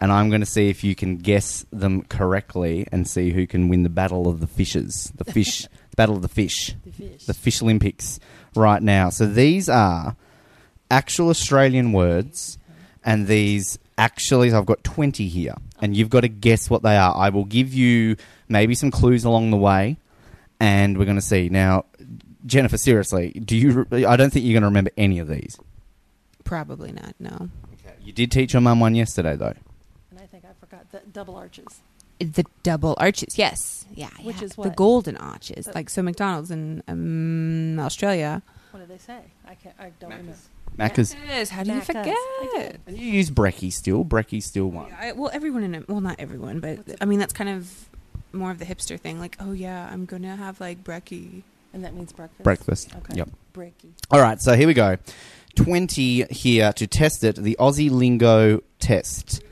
and I'm going to see if you can guess them correctly and see who can win the battle of the fishes, the fish, the battle of the fish The fish. the Fish Olympics right now. So these are actual Australian words, and these actually, I've got 20 here, and you've got to guess what they are. I will give you maybe some clues along the way, and we're going to see. Now, Jennifer, seriously, do you? I don't think you're going to remember any of these. Probably not. No. You did teach your mum one yesterday, though. and I think I forgot the double arches. The double arches. Yes. Yeah. Which yeah. is the what? golden arches. Uh, Like so, McDonald's in um, Australia. What did they say? I can't. I don't remember. Macca's. Yes. How do you Macca's. forget? And you use brekkie still. Brekkie still one. I, well, everyone in it. Well, not everyone, but What's it- I mean that's kind of more of the hipster thing. Like, oh yeah, I'm gonna have like brekkie. And that means breakfast. Breakfast. Okay. Yep. Breaky. All right, so here we go. 20 here to test it, the Aussie lingo test.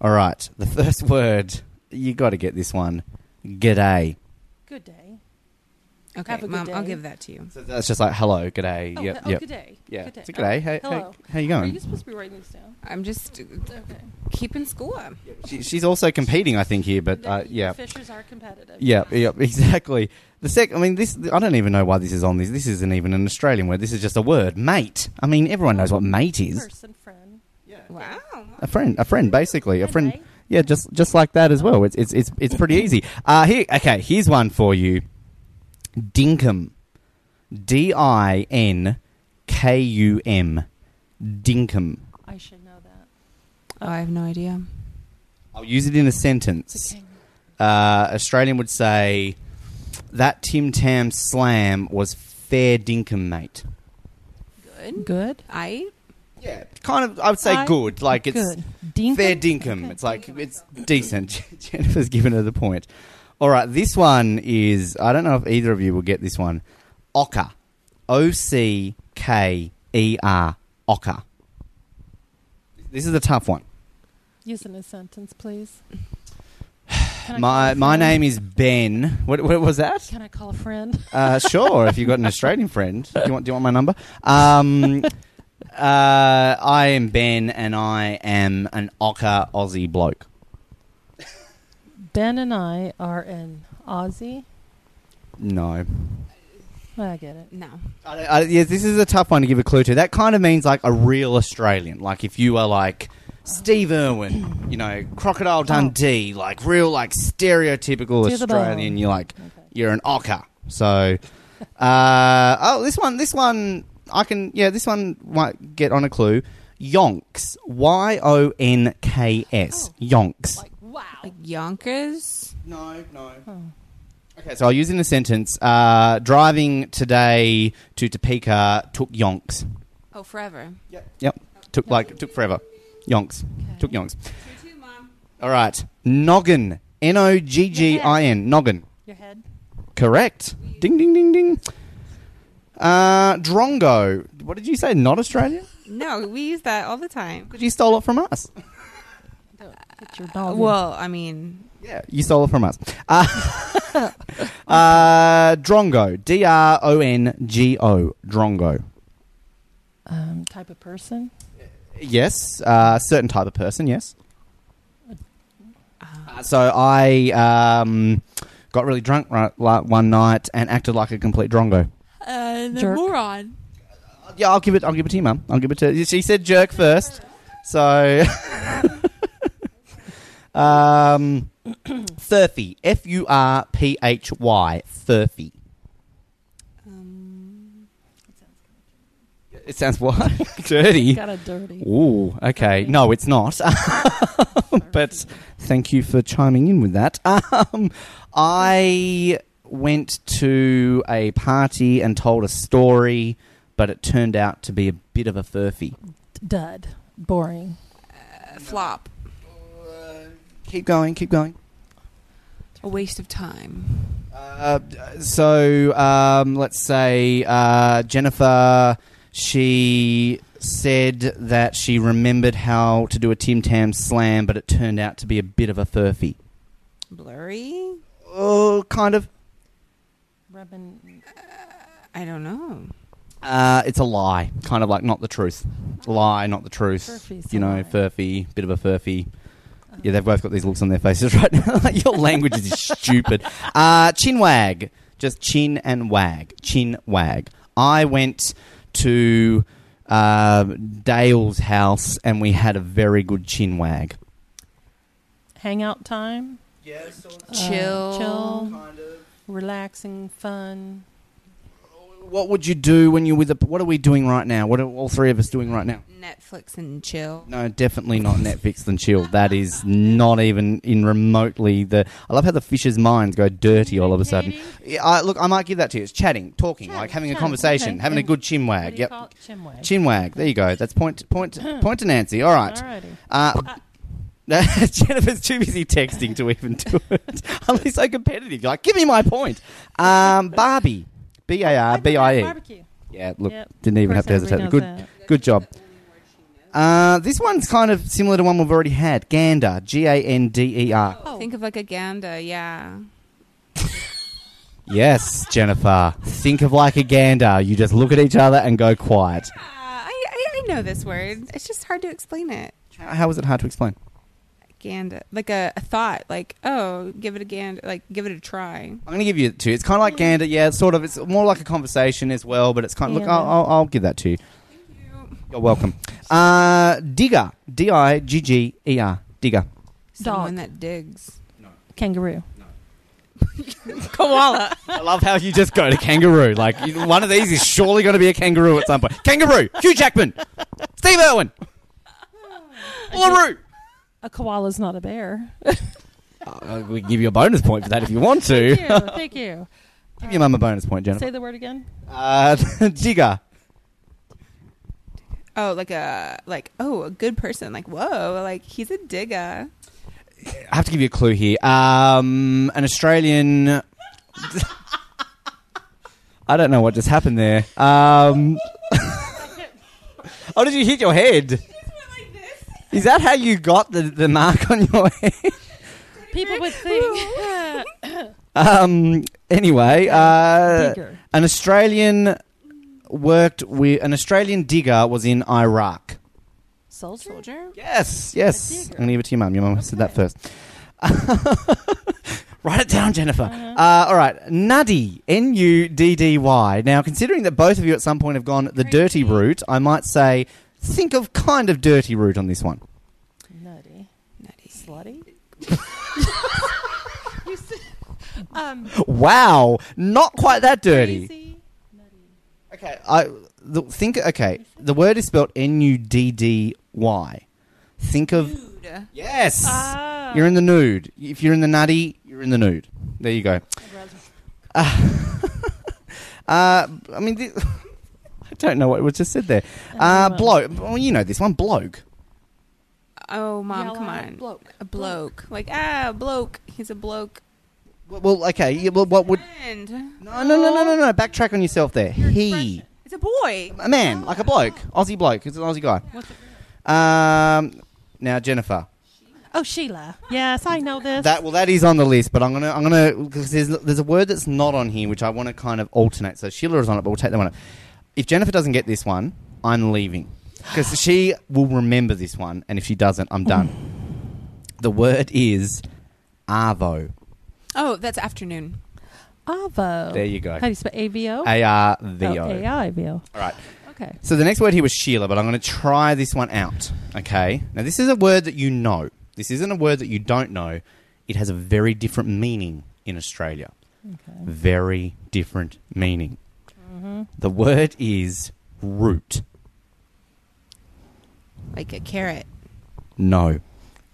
All right, the first word, you got to get this one. G'day. Good day. Okay, Have a good mom, I'll day. give that to you. So that's just like hello, g'day. Oh, yep, he- oh yep. good day. Yeah, Good day. it's a g'day. Oh, Hey, hello. hey, how you Are going? you supposed to be writing this down? I'm just Okay. keeping score. She, she's also competing, I think, here, but uh, yeah. Fishers are competitive. Yeah, yeah, exactly. The sec, I mean, this. I don't even know why this is on this. This isn't even an Australian word. This is just a word, mate. I mean, everyone knows what mate is. Person, friend. Wow. A friend, a friend, basically, a Friend, friend. Yeah, just just like that as well. It's it's it's it's pretty easy. Uh here okay, here's one for you. Dinkum. D I N K U M. Dinkum. I should know that. Oh, I have no idea. I'll use it in a sentence. king. Uh Australian would say that Tim Tam slam was fair dinkum, mate. Good. Good. I Yeah, kind of I would say I- good. Like it's Good. Dinkum? Fair dinkum. Okay. It's like it's decent. Jennifer's given her the point. All right, this one is I don't know if either of you will get this one. Ocker. O C K E R. Ocker. This is a tough one. Use in a sentence, please. Can I My call a my friend? name is Ben. What what was that? Can I call a friend? Uh, sure, if you've got an Australian friend. Do you want do you want my number? Um, uh, I am Ben, and I am an Ocker Aussie bloke. Ben and I are in Aussie. No. I get it. no. I, I, yes, this is a tough one to give a clue to. That kind of means like a real Australian. Like if you are like Steve Irwin, you know, Crocodile Dundee, like real like stereotypical To the Australian. bone. You're like Okay. you're an ocker. So, uh, oh, this one, this one, I can, yeah, this one might get on a clue. Yonks, Y O N K S, Oh. Yonks. Like wow. Like Yonkers. No, no. Oh. Okay, so I'll use in a sentence. Uh, driving today to Topeka took yonks. Oh, forever. Yep. Yep. Took like took forever. Yonks. Okay. Took yonks. You too, mom. All right. Noggin. N O G G I N. Noggin. Your head. Correct. Ding ding ding ding. Uh, Drongo. What did you say? Not Australia? No, we use that all the time. Because you stole it from us. Don't put your Uh, dog in. well, I mean, Yeah, you stole it from us. Uh, uh, Drongo. D R O N G O. Drongo. Um, type of person. Yes, uh, certain type of person. Yes. Uh, so I um, got really drunk right, like, one night and acted like a complete drongo. Uh, the Jerk. moron. Yeah, I'll give it. I'll give it to you, mum. I'll give it to. She said jerk first, so. um, Furphy. F U R P H Y. Furphy. Um, It sounds what? Dirty. Got a dirty. Ooh, okay. No, it's not. but thank you for chiming in with that. Um, I went to a party and told a story, but it turned out to be a bit of a furphy. Dud. Boring. uh, flop. Keep going, keep going. A waste of time. Uh, so um, let's say uh, Jennifer, she said that she remembered how to do a Tim Tam slam, but it turned out to be a bit of a furphy. Blurry. Oh, kind of. Rubbing. I don't know. Uh, it's a lie, kind of like not the truth. Lie, not the truth. Furphy's you a know, lie. furphy, bit of a furphy. Yeah, they've both got these looks on their faces right now. Your language is stupid. Uh, chin wag, just chin and wag, chin wag. I went to uh, Dale's house and we had a very good chin wag. Hangout time. Yes, Uh, Chill. chill. kind of. Relaxing. Fun. What would you do when you're with a? What are we doing right now? What are all three of us doing right now? Netflix and chill. No, definitely not Netflix and chill. That is not even in remotely the. I love how the fishers' minds go dirty all of a sudden. Yeah, I, look, I might give that to you. It's chatting, talking, Chatting, like having a chatting, conversation, okay. having a good chin What wag. do you Yep, call it? Chinwag. chin wag. There you go. That's point, point, point to Nancy. All right. Alrighty. Uh, Jennifer's too busy texting to even do it. I'm so competitive. Like, give me my point. Um, Barbie, B A R B I E. Barbecue. Yeah, look, Yep. didn't even Of have to course hesitate. everybody knows Good, that. good job. Uh, this one's kind of similar to one we've already had. Gander, G A N D E R. Oh. Think of like a gander, yeah. Yes, Jennifer. Think of like a gander. You just look at each other and go quiet. Uh, I, I I know this word. It's just hard to explain it. How how is it hard to explain? Ganda, like a, a thought, like oh, give it a ganda, like give it a try. I'm going to give you two. It's kind of like gander. Yeah, it's sort of. It's more like a conversation as well, but it's kind of. Look, I'll, I'll, I'll give that to you. You're welcome. Uh, digger, D I G G E R, digger. Someone Dog. that digs. Kangaroo. Koala. I love how you just go to kangaroo. Like you- one of these is surely going to be a kangaroo at some point. Kangaroo, Hugh Jackman, Steve Irwin, Uluru. A koala's not a bear. Uh, we can give you a bonus point for that if you want to. Thank you. Thank you. Give your mum a bonus point, Jennifer. Say the word again. Uh, digger. Oh, like a like oh, a good person. Like whoa, like he's a digger. I have to give you a clue here. Um, an Australian. I don't know what just happened there. Um, oh, did you hit your head? Is that how you got the, the mark on your head? People would think. Um, anyway, uh, Digger. an Australian worked with an Australian digger was in Iraq. Soldier. Soldier. Yes, yes. I'm gonna give it to your mum. Your mum said that first. Write it down, Jennifer. Uh-huh. Uh, all right, Nuddy, N U D D Y. Now, considering that both of you at some point have gone the dirty route, I might say think of kind of dirty root on this one. Nutty. Nutty. Slutty. You said- um, Wow, not quite that dirty. crazy. Okay, I the, think. Okay, the word is spelled N U D D Y. Think of Dude. yes. Ah. You're in the nude. If you're in the nutty, you're in the nude. There you go. Uh, I mean, th- I don't know what was just said there. Uh, bloke. Well, you know this one, bloke. Oh, mom, Yell come out, on. bloke. A bloke. Like ah, bloke. He's a bloke. Well, well, okay. Yeah, well, what would? And No, no, no, no, no, no. Backtrack on yourself there. He, it's a boy. a man, like a bloke, Aussie bloke. It's an Aussie guy. What's? Um, now Jennifer. Oh, Sheila. Yes, I know this. That well, that is on the list, but I'm gonna I'm gonna because there's there's a word that's not on here which I want to kind of alternate. So Sheila is on it, but we'll take that one. Up. If Jennifer doesn't get this one, I'm leaving because she will remember this one, and if she doesn't, I'm done. the word is arvo. Oh, that's afternoon. Avo. There you go. How do you spell A-V-O? A R V Oh, O. A-I-V-O. All right. Okay. So the next word here was Sheila, but I'm going to try this one out. Okay. Now this is a word that you know. This isn't a word that you don't know. It has a very different meaning in Australia. Okay. Very different meaning. Mm-hmm. The word is root. Like a carrot. No.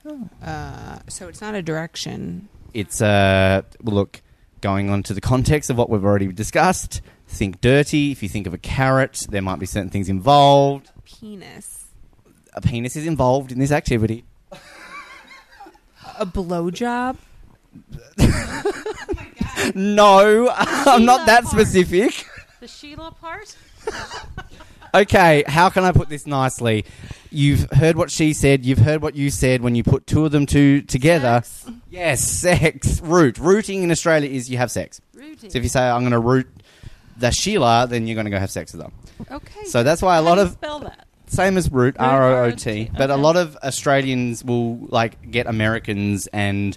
Oh. Uh, so it's not a direction. It's uh well, look, going on to the context of what we've already discussed. Think dirty. If you think of a carrot, there might be certain things involved. Penis. A penis is involved in this activity. A blowjob. No, I'm not that specific. The Sheila part? Okay, how can I put this nicely? You've heard what she said. You've heard what you said when you put two of them two together. Sex. Yes, sex. Root. Rooting in Australia is you have sex. Rooting. So if you say I'm going to root the Sheila, then you're going to go have sex with them. okay. So that's why a lot of spell that. same as root R O O T, but a lot of Australians will like get Americans and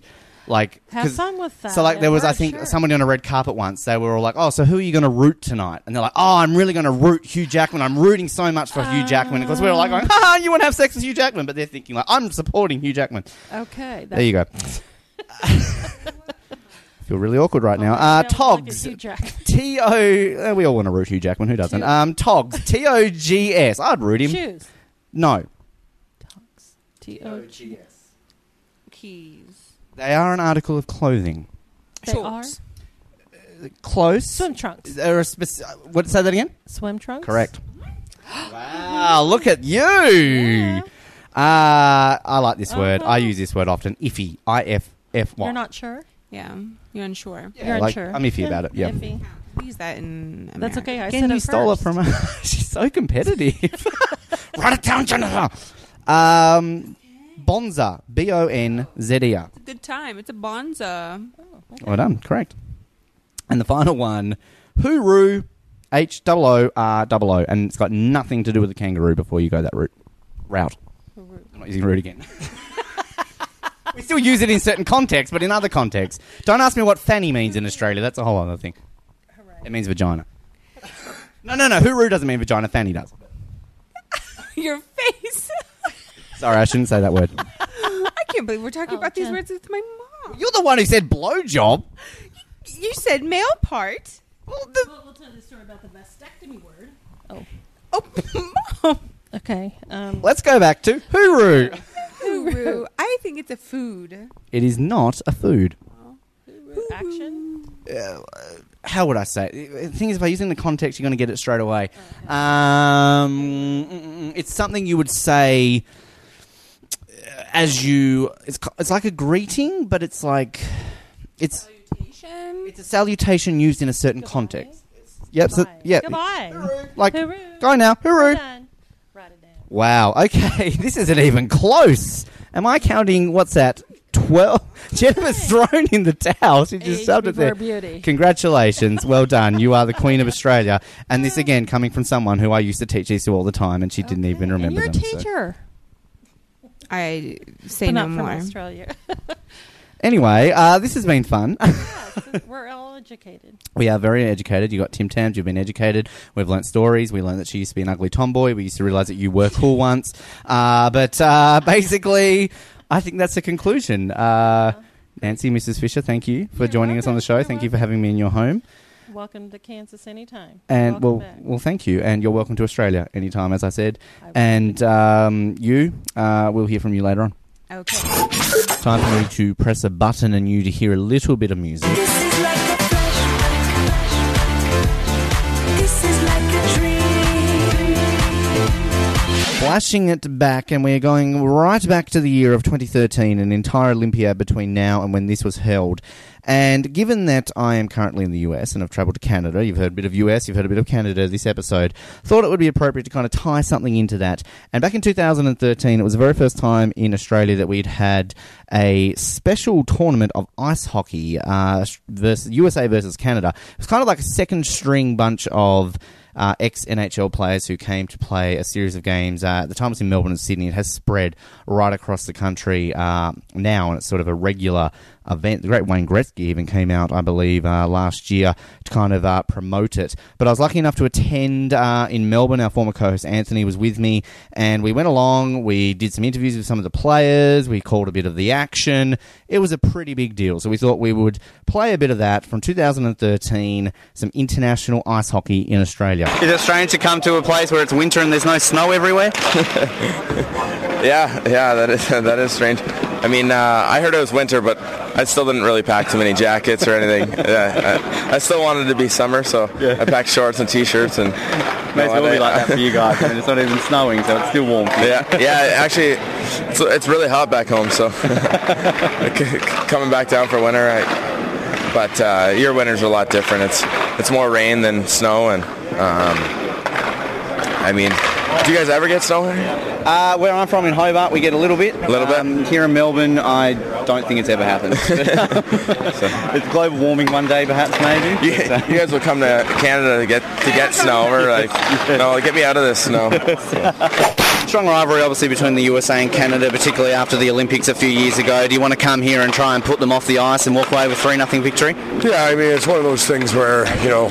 like Have fun with that. So like there was I think sure. somebody on a red carpet once. They were all like, "Oh, so who are you going to root tonight?" And they're like, "Oh, I'm really going to root Hugh Jackman. I'm rooting so much for Hugh Jackman because we were like, going, "Ha, you want to have sex with Hugh Jackman?" But they're thinking like, "I'm supporting Hugh Jackman." Okay. There you go. Feel really awkward right now. Uh, Togs. T O. Uh, we all want to root Hugh Jackman. Who doesn't? Um, Togs. T O G S. I'd root him. Shoes. No. Togs. T O G. Keys. They are an article of clothing. They Shorts. Close. Swim trunks. They're a speci- what? Say that again. Swim trunks. Correct. wow, look at you. Yeah. Uh, I like this word. Uh-huh. I use this word often. Iffy. I F F Y. You're not sure. Yeah. You're unsure. Yeah, You're like, unsure. I'm iffy about it. Yeah. Iffy. We use that in America. That's okay. I Again, said you it stole first. it from her. She's so competitive. Write it down, Jennifer. Um, Bonza. B O N Z E R. It's a good time. It's a bonza. Well done. Correct. And the final one, Hooroo. H O O R O O, and it's got nothing to do with the kangaroo. Before you go that route, route. I'm not using route again. we still use it in certain contexts, but in other contexts, don't ask me what fanny means in Australia. That's a whole other thing. It means vagina. No, no, no. Hooroo doesn't mean vagina. Fanny does. Your face. Sorry, I shouldn't say that word. I can't believe we're talking Oh, about these words with my mom. You're the one who said blowjob. You said male part. Well, the, We'll, we'll tell the story about the mastectomy word. Oh, Oh, mom. Okay. Um, let's go back to hooroo. Hooroo. I think it's a food. It is not a food. action. uh, how would I say? It? The thing is, if I use it in the context, you're going to get it straight away. Um, mm, mm, it's something you would say as you. It's it's like a greeting, but it's like it's Salutation. it's a salutation used in a certain Goodbye. context. Yep. So, Goodbye. yeah. Goodbye. Like Hooroo. go now, hooroo. done. Write it down. Wow. Okay, this isn't even close. Am I counting? What's that? Twelve. Jennifer's thrown in the towel. She just Age shoved it there. beauty. Congratulations. Well done. You are the Queen of Australia. And this again coming from someone who I used to teach these to all the time and she didn't even remember you're a so- teacher, I say but no not more. from Australia. Anyway, uh, this has been fun. yes, we're all educated. we are very educated. You got Tim Tams, you've been educated. We've learnt stories. We learned that she used to be an ugly tomboy. We used to realise that you were cool once. Uh, but uh, basically, I think that's the conclusion. Uh, Nancy, Mrs. Fisher, thank you for You're joining us on the show. You're thank you for having me in your home. Welcome to Kansas anytime. And Welcome well, back. well, thank you. And you're welcome to Australia anytime, as I said. I. And um, you, uh, we'll hear from you later on. Okay. Time for me to press a button and you to hear a little bit of music. This is like a flashback. This is like a dream. flashing it back, and we're going right back to the year of 2013, an entire Olympiad between now and when this was held. And given that I am currently in the US and I've travelled to Canada, you've heard a bit of US, you've heard a bit of Canada this episode, thought it would be appropriate to kind of tie something into that. And back in 2013, it was the very first time in Australia that we'd had a special tournament of ice hockey uh, versus USA versus Canada. It was kind of like a second string bunch of uh, ex NHL players who came to play a series of games. Uh, at the time it was in Melbourne and Sydney. It has spread right across the country uh, now, and it's sort of a regular event. The great Wayne Gretzky even came out, I believe, uh, last year to kind of uh, promote it. But I was lucky enough to attend uh, in Melbourne. Our former co host Anthony was with me, and we went along. We did some interviews with some of the players. We called a bit of the action. It was a pretty big deal. So we thought we would play a bit of that from 2013, some international ice hockey in Australia. Is it strange to come to a place where it's winter and there's no snow everywhere? Yeah, yeah, that is that is strange. I mean, uh, I heard it was winter, but I still didn't really pack too many jackets or anything. yeah, I, I still wanted to be summer, so I packed shorts and t-shirts and. May as well be like that for you guys. I mean, it's not even snowing, so it's still warm. Yeah, yeah. Actually, it's, it's really hot back home, so coming back down for winter. I, but uh, your winters are a lot different. It's it's more rain than snow, and um, I mean, do you guys ever get snow? here? Uh, where I'm from in Hobart, we get a little bit. A Little bit? Um, here in Melbourne, I don't think it's ever happened. it's global warming one day, perhaps, maybe. You, you guys will come to Canada to get to get snow. We're like, no, get me out of this snow. Strong rivalry, obviously, between the USA and Canada, particularly after the Olympics a few years ago. Do you want to come here and try and put them off the ice and walk away with 3 nothing victory? Yeah, I mean it's one of those things where you know,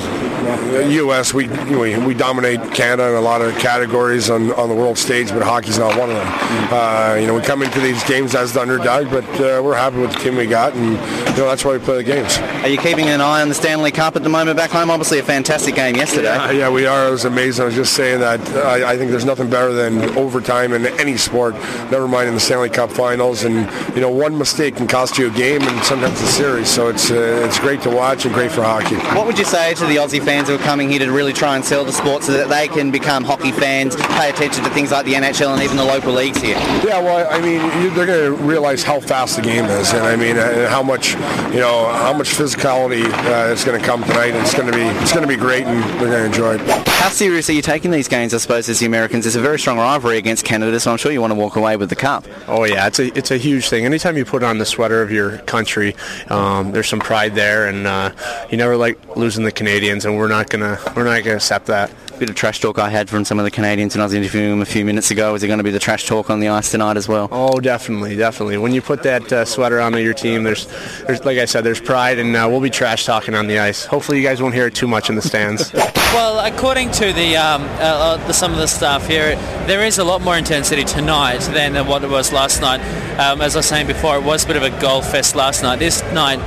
U.S. we we, we dominate Canada in a lot of categories on, on the world stage, but hockey's not one of them. Uh, you know, we come into these games as the underdog, but uh, we're happy with the team we got, and you know that's why we play the games. Are you keeping an eye on the Stanley Cup at the moment back home? Obviously, a fantastic game yesterday. Uh, yeah, we are. It was amazing. I was just saying that uh, I, I think there's nothing better than overtime in any sport. Never mind in the Stanley Cup Finals, and you know one mistake can cost you a game and sometimes a series. So it's uh, it's great to watch and great for hockey. What would you say to the Aussie fans who are coming here to really try and sell the sport so that they can become hockey fans, pay attention to things like the NHL and even the local leagues here? Yeah, well, I mean, they're going to realize how fast the game is, and I mean, and how much, you know, how much physicality uh, is going to come tonight. It's going to be, it's going to be great, and they're going to enjoy it. How serious are you taking these games, I suppose, as the Americans? It's a very strong rivalry against Canada, so I'm sure you want to walk away with the cup. Oh yeah, it's a it's a huge thing. Anytime you put on the sweater of your country, um, there's some pride there, and uh, you never like losing the Canadians, and we're not gonna we're not gonna accept that. Bit of trash talk I had from some of the Canadians when I was interviewing them a few minutes ago. Is it going to be the trash talk on the ice tonight as well? Oh, definitely, definitely. When you put that uh, sweater on your team, there's, there's like I said, there's pride, and uh, we'll be trash talking on the ice. Hopefully, you guys won't hear it too much in the stands. Well, according to the, um, uh, uh, the some of the stuff here, there is a lot more intensity tonight than what it was last night. Um, as I was saying before, it was a bit of a goal fest last night. This night,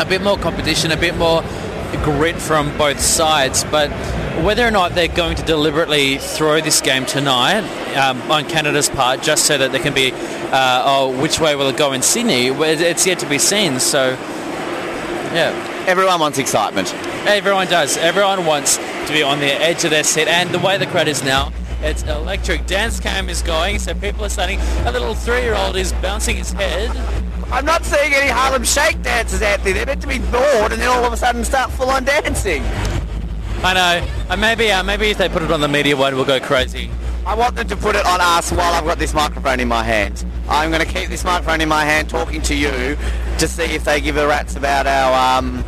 a bit more competition, a bit more grit from both sides. But whether or not they're going to deliberately throw this game tonight um, on Canada's part, just so that there can be, uh, oh, which way will it go in Sydney? It's yet to be seen. So, yeah. Everyone wants excitement. Everyone does. Everyone wants to be on the edge of their seat. And the way the crowd is now, it's electric. Dance cam is going, so people are starting. A little three-year-old is bouncing his head. I'm not seeing any Harlem Shake dancers out there. They're meant to be bored and then all of a sudden start full-on dancing. I know. And maybe, uh, maybe if they put it on the media one, we'll go crazy. I want them to put it on us while I've got this microphone in my hand. I'm going to keep this microphone in my hand talking to you to see if they give a rat's about our um,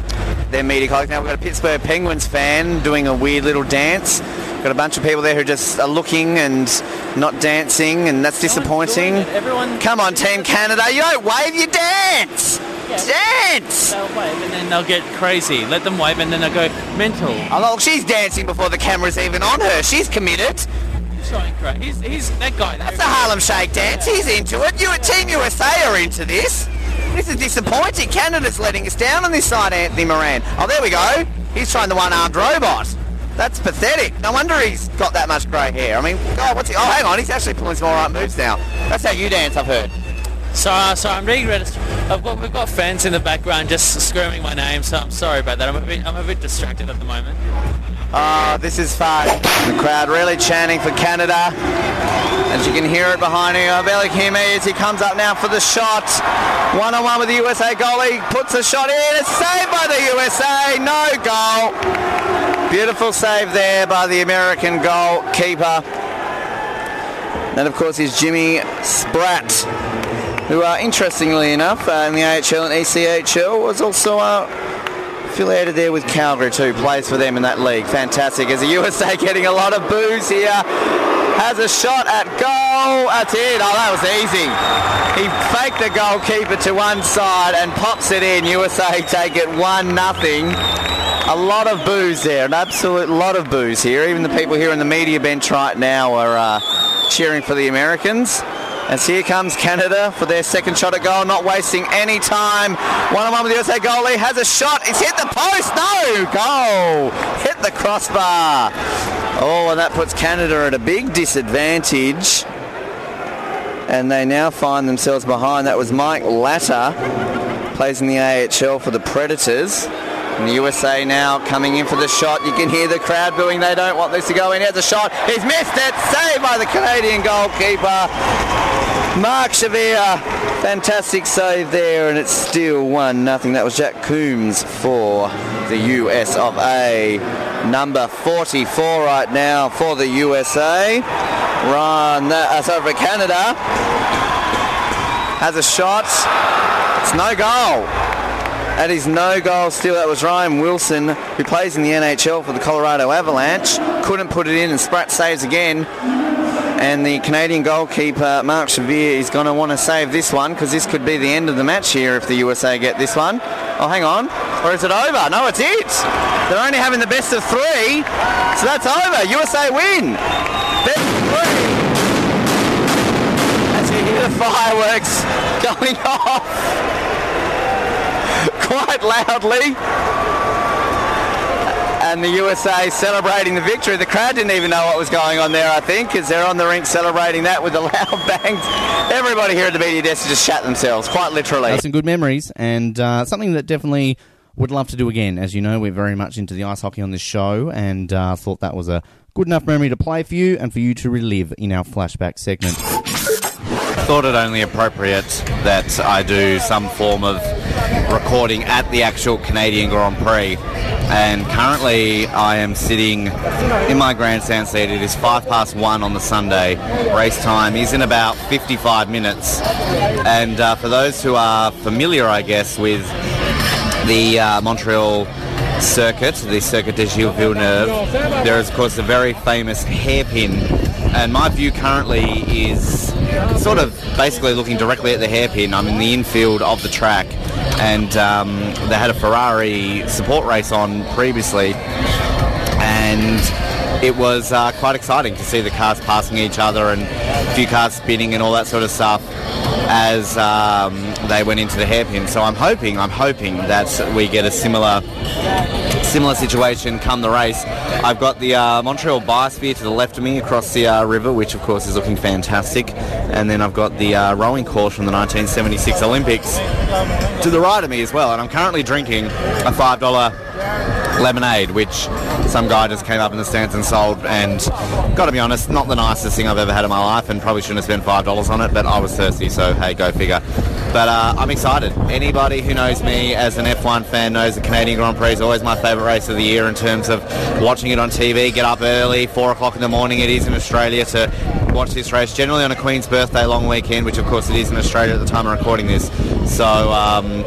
their media colleagues. Now we've got a Pittsburgh Penguins fan doing a weird little dance. Got a bunch of people there who just are looking and not dancing, and that's disappointing. Everyone, Come on, Team Canada, you don't wave, you dance! Dance! they'll wave and then they'll get crazy. Let them wave and then they'll go mental. Oh, look, she's dancing before the camera's even on her. She's committed. He's, he's that guy. That's a Harlem Shake dance. He's into it. You at Team USA are into this. This is disappointing. Canada's letting us down on this side, Anthony Moran. Oh, there we go. He's trying the one-armed robot. That's pathetic. No wonder he's got that much grey hair. I mean, God, what's he? Oh, hang on. He's actually pulling some all right moves now. That's how you dance, I've heard. So, uh, so I'm being registered. I've got, we've got fans in the background just screaming my name, so I'm sorry about that. I'm a bit, I'm a bit distracted at the moment. Oh, this is fun. The crowd really chanting for Canada. As you can hear it behind you, Bellic Himi as he comes up now for the shot. One on one with the USA goalie, puts a shot in. It's saved by the USA. No goal. Beautiful save there by the American goalkeeper. That, of course, is Jimmy Spratt, who, uh, interestingly enough, uh, in the AHL and ECHL, was also uh, affiliated there with Calgary too. Plays for them in that league. Fantastic. As the USA getting a lot of boos here. Has a shot at goal. That's it. Oh, that was easy. He faked the goalkeeper to one side and pops it in. USA take it one nothing. A lot of boos there, an absolute lot of boos here. Even the people here in the media bench right now are uh, cheering for the Americans. As here comes Canada for their second shot at goal, not wasting any time. One on one with the USA goalie has a shot. It's hit the post. No goal. Hit the crossbar. Oh, and that puts Canada at a big disadvantage. And they now find themselves behind. That was Mike Latta, plays in the AHL for the Predators. And the USA now coming in for the shot. You can hear the crowd booing. They don't want this to go in. Here's a shot. He's missed it. Saved by the Canadian goalkeeper. Mark Shavir. Fantastic save there. And it's still 1 nothing. That was Jack Coombs for the US of A. Number 44 right now for the USA. Run that, uh, sorry, for Canada. Has a shot. It's no goal. That is no goal still. That was Ryan Wilson, who plays in the NHL for the Colorado Avalanche. Couldn't put it in, and Spratt saves again. And the Canadian goalkeeper, Mark Shavir, is going to want to save this one because this could be the end of the match here if the USA get this one. Oh, hang on. Or is it over? No, it's it. They're only having the best of three. So that's over. USA win. Best three. As you hear the fireworks going off quite loudly. And the USA celebrating the victory. The crowd didn't even know what was going on there, I think, because they're on the rink celebrating that with the loud bangs. Everybody here at the media desk just shat themselves, quite literally. Some good memories and uh, something that definitely would love to do again. As you know, we're very much into the ice hockey on this show, and uh, thought that was a good enough memory to play for you and for you to relive in our flashback segment. thought it only appropriate that I do some form of recording at the actual Canadian Grand Prix. And currently, I am sitting in my grandstand seat. It is five past one on the Sunday. Race time is in about 55 minutes. And uh, for those who are familiar, I guess, with the uh, Montreal circuit, the Circuit de Gilles Villeneuve, there is, of course, a very famous hairpin. And my view currently is sort of basically looking directly at the hairpin. I'm in the infield of the track, and um, they had a Ferrari support race on previously, and it was uh, quite exciting to see the cars passing each other and a few cars spinning and all that sort of stuff as um, they went into the hairpin. So I'm hoping, I'm hoping that we get a similar similar situation come the race. I've got the uh, Montreal Biosphere to the left of me across the uh, river, which of course is looking fantastic. And then I've got the uh, rowing course from the 1976 Olympics to the right of me as well. And I'm currently drinking a $5 lemonade, which some guy just came up in the stands and sold. And got to be honest, not the nicest thing I've ever had in my life, and probably shouldn't have spent five dollars on it. But I was thirsty, so hey, go figure. But uh, I'm excited. Anybody who knows me as an F1 fan knows the Canadian Grand Prix is always my favourite race of the year in terms of watching it on TV. Get up early, four o'clock in the morning. It is in Australia to watch this race. Generally on a Queen's birthday long weekend, which of course it is in Australia at the time of recording this. So. Um,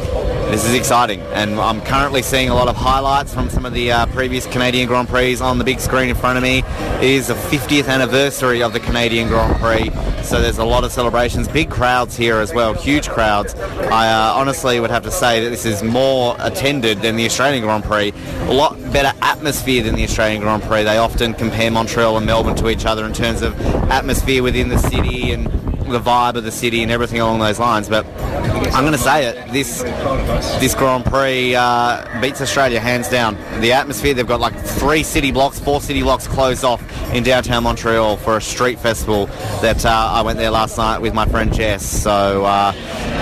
this is exciting, and I'm currently seeing a lot of highlights from some of the uh, previous Canadian Grand Prix on the big screen in front of me. It is the 50th anniversary of the Canadian Grand Prix, so there's a lot of celebrations. Big crowds here as well, huge crowds. I uh, honestly would have to say that this is more attended than the Australian Grand Prix. A lot better atmosphere than the Australian Grand Prix. They often compare Montreal and Melbourne to each other in terms of atmosphere within the city and the vibe of the city and everything along those lines. But I'm going to say it. This this Grand Prix uh, beats Australia hands down. The atmosphere. They've got like three city blocks, four city blocks closed off in downtown Montreal for a street festival. That uh, I went there last night with my friend Jess. So uh,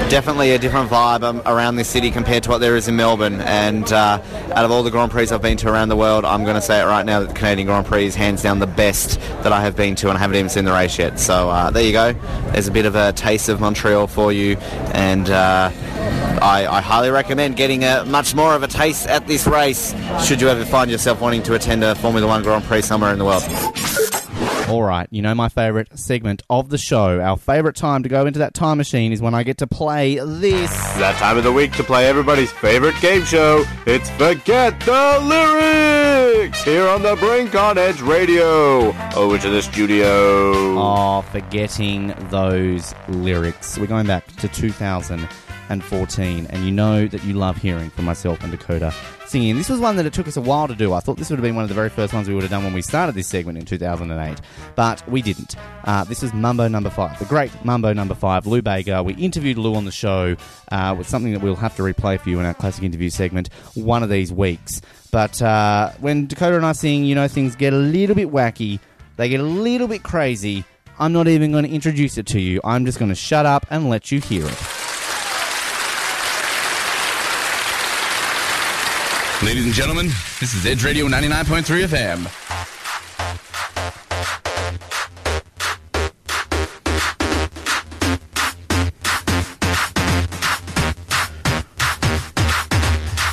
definitely a different vibe um, around this city compared to what there is in Melbourne. And uh, out of all the Grand Prix I've been to around the world, I'm going to say it right now that the Canadian Grand Prix is hands down the best that I have been to, and I haven't even seen the race yet. So uh, there you go. There's a bit of a taste of Montreal for you, and. Uh, I, I highly recommend getting a much more of a taste at this race should you ever find yourself wanting to attend a Formula One Grand Prix somewhere in the world. All right, you know my favourite segment of the show. Our favourite time to go into that time machine is when I get to play this. That time of the week to play everybody's favorite game show. It's Forget the Lyrics here on the Brink on Edge Radio. Over to the studio. Oh, forgetting those lyrics. We're going back to 2014, and 14. And you know that you love hearing from myself and Dakota singing. This was one that it took us a while to do. I thought this would have been one of the very first ones we would have done when we started this segment in 2008, but we didn't. Uh, this is Mambo Number Five, the great Mambo Number Five, Lou Bega. We interviewed Lou on the show uh, with something that we'll have to replay for you in our classic interview segment one of these weeks. But uh, when Dakota and I sing, you know, things get a little bit wacky. They get a little bit crazy. I'm not even going to introduce it to you. I'm just going to shut up and let you hear it. Ladies and gentlemen, this is Edge Radio 99.3 FM.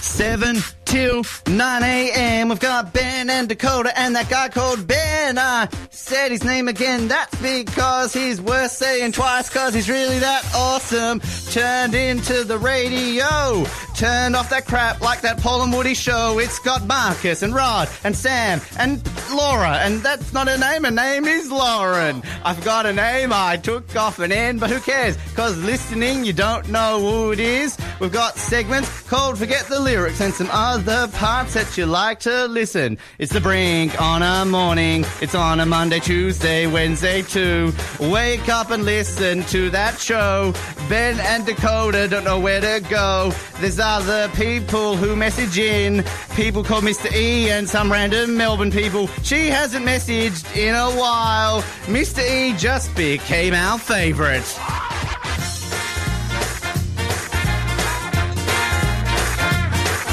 Seven till 9 a.m. We've got Ben and Dakota and that guy called Ben. I said his name again. That's because he's worth saying twice because he's really that awesome. Turned into the radio. Turned off that crap like that Paul and Woody show. It's got Marcus and Rod and Sam and Laura. And that's not her name. Her name is Lauren. I forgot her name. I took off an N, but who cares? Because listening, you don't know who it is. We've got segments called Forget the Lyrics and some other parts that you like to listen. It's the brink on a morning. It's on a Monday, Tuesday, Wednesday too. Wake up and listen to that show. Ben and Dakota don't know where to go. There's other people who message in. People called Mr. E and some random Melbourne people. She hasn't messaged in a while. Mr. E just became our favourite.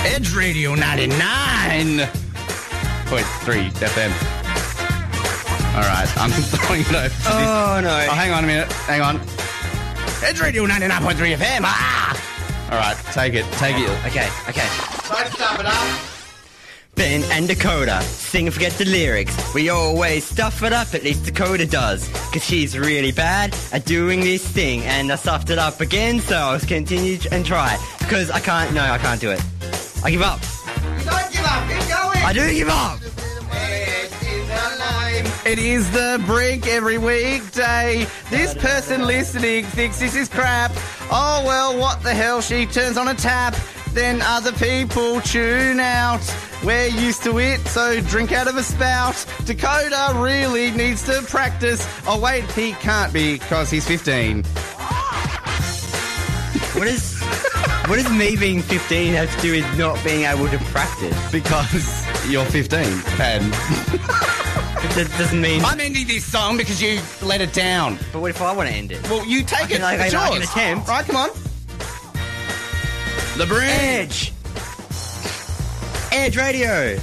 Edge Radio 99.3 FM. All right, I'm throwing it over. to this- Oh, no. Oh, hang on a minute. Hang on. Edge Radio 99.3 FM. Ah! All right, take it. Take it. Okay, okay. Don't stop it up. Ben and Dakota sing and forget the lyrics. We always stuff it up, at least Dakota does. Cause she's really bad at doing this thing. And I stuffed it up again, so I'll continue and try. Because I can't, no, I can't do it. I give up. Don't give up. Keep going. I do give up. It is the brink every weekday. This person listening thinks this is crap. Oh well, what the hell? She turns on a tap. Then other people tune out. We're used to it, so drink out of a spout. Dakota really needs to practice. Oh wait, he can't be because he's 15. What is, what does me being 15 have to do with not being able to practice? Because you're 15 and That doesn't mean. I'm ending this song because you let it down. But what if I want to end it? Well, you take I can, it. I, it's I, I yours. can attempt. Right, come on. The bridge. Edge. Edge Radio.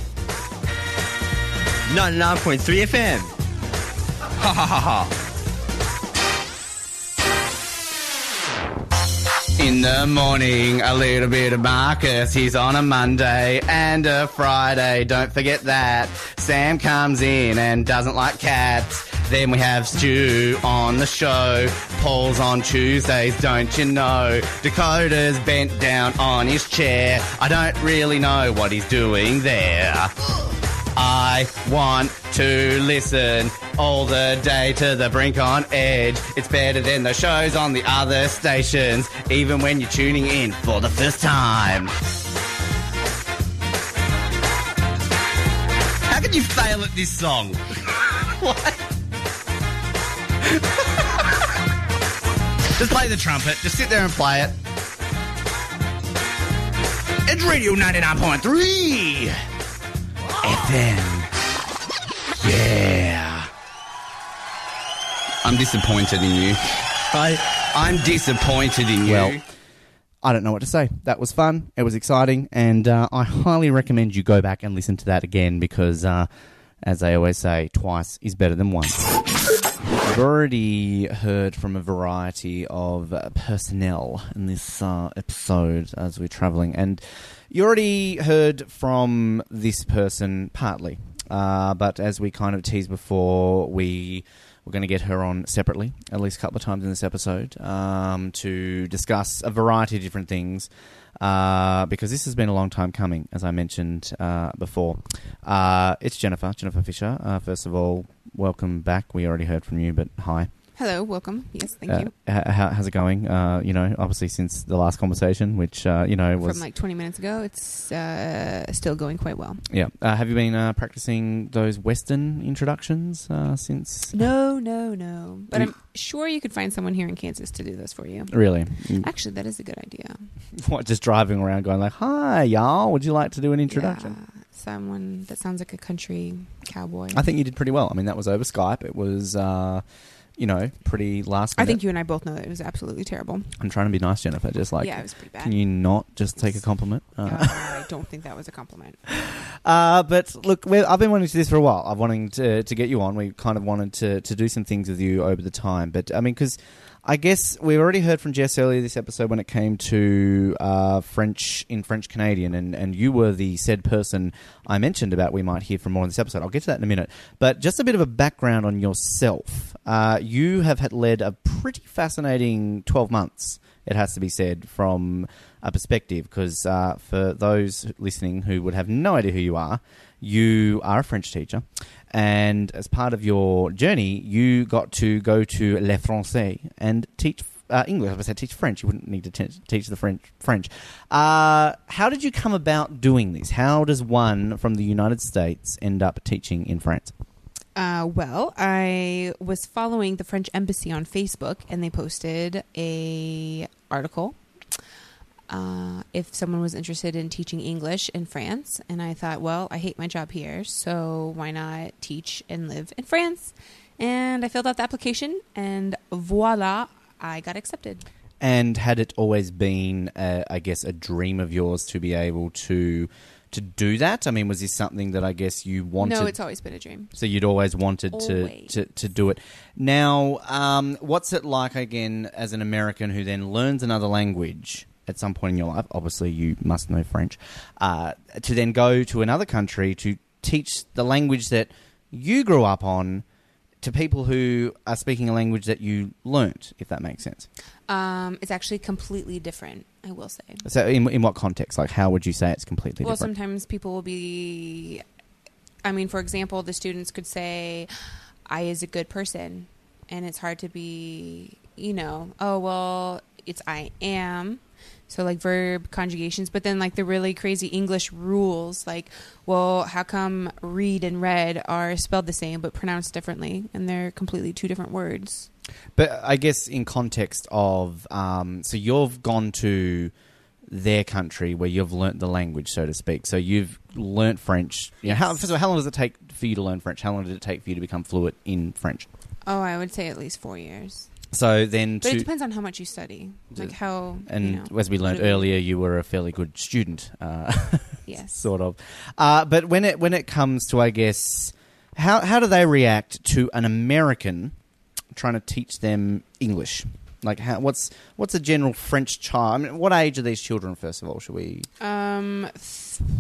99.3 FM. Ha ha ha ha. In the morning, a little bit of Marcus. He's on a Monday and a Friday. Don't forget that. Sam comes in and doesn't like cats. Then we have Stu on the show. Paul's on Tuesdays, don't you know? Dakota's bent down on his chair. I don't really know what he's doing there. I want to listen all the day to the brink on edge. It's better than the shows on the other stations, even when you're tuning in for the first time. How can you fail at this song? what? Just play the trumpet. Just sit there and play it. It's Radio 99.3 FM. Yeah. I'm disappointed in you. I, I'm disappointed in you. Well, I don't know what to say. That was fun. It was exciting, and uh, I highly recommend you go back and listen to that again because, uh, as they always say, twice is better than once. We've already heard from a variety of personnel in this uh, episode as we're travelling, and you already heard from this person partly. Uh, but as we kind of teased before, we we're going to get her on separately, at least a couple of times in this episode, um, to discuss a variety of different things. Uh, because this has been a long time coming, as I mentioned uh, before. Uh, it's Jennifer, Jennifer Fisher. Uh, first of all, welcome back. We already heard from you, but hi. Hello, welcome. Yes, thank Uh, you. how, how's it going? Uh, you know, obviously since the last conversation, which uh, you know was From like 20 minutes ago, it's uh, still going quite well. yeah. Uh, have you been uh, practicing those Western introductions uh, since? No, no, no. But We- I'm sure you could find someone here in Kansas to do this for you. Really? Mm. Actually, that is a good idea. What? Just driving around, going like, "Hi, y'all. Would you like to do an introduction?" Someone that sounds like a country cowboy. I think you did pretty well. I mean, that was over Skype. It was, uh, you know, pretty last. I think you and I both know that it was absolutely terrible. I'm trying to be nice, Jennifer. Just like, Yeah, it was pretty bad. Can you not just take a compliment? Uh, I don't think that was a compliment. Uh, but look, I've been wanting to do this for a while. I've wanting to to get you on. We kind of wanted to to do some things with you over the time. But I mean, because I guess we already heard from Jess earlier this episode when it came to uh, French in French Canadian, and and you were the said person I mentioned about we might hear from more in this episode. I'll get to that in a minute. But just a bit of a background on yourself. Uh, you have had led a pretty fascinating twelve months it has to be said, from a perspective. Because uh, for those listening who would have no idea who you are, you are a French teacher. And as part of your journey, you got to go to Le Français and teach uh, English. I said teach French. You wouldn't need to te- teach the French. French. Uh, how did you come about doing this? How does one from the United States end up teaching in France? Uh, well, I was following the French embassy on Facebook, and they posted a article. Uh, if someone was interested in teaching English in France, and I thought, well, I hate my job here, so why not teach and live in France? And I filled out the application, and voila, I got accepted. And had it always been, uh, I guess, a dream of yours to be able to to do that? I mean, was this something that I guess you wanted? No, it's always been a dream. So you'd always wanted to, to to do it. Now, um, what's it like again as an American who then learns another language? At some point in your life, obviously you must know French. Uh, to then go to another country to teach the language that you grew up on to people who are speaking a language that you learnt, if that makes sense. Um, it's actually completely different, I will say. So, in, in what context? Like, how would you say it's completely well, different? Well, sometimes people will be. I mean, for example, the students could say, "I is a good person," and it's hard to be, you know, oh well, it's I am. So like verb conjugations, but then like the really crazy English rules, like, well, how come read and read are spelled the same but pronounced differently, and they're completely two different words? But I guess in context of, um, so you've gone to their country where you've learnt the language, so to speak. So you've learnt French. You know, how, first of all, how long does it take for you to learn French? How long did it take for you to become fluent in French? Oh, I would say at least four years. So then, But it depends on how much you study, like how. and you know, as we learned earlier, you were a fairly good student. Uh, Yes. sort of. Uh, but when it when it comes to, I guess, how how do they react to an American trying to teach them English? Like, how, what's what's a general French child? I mean, what age are these children? First of all, should we? Um, th-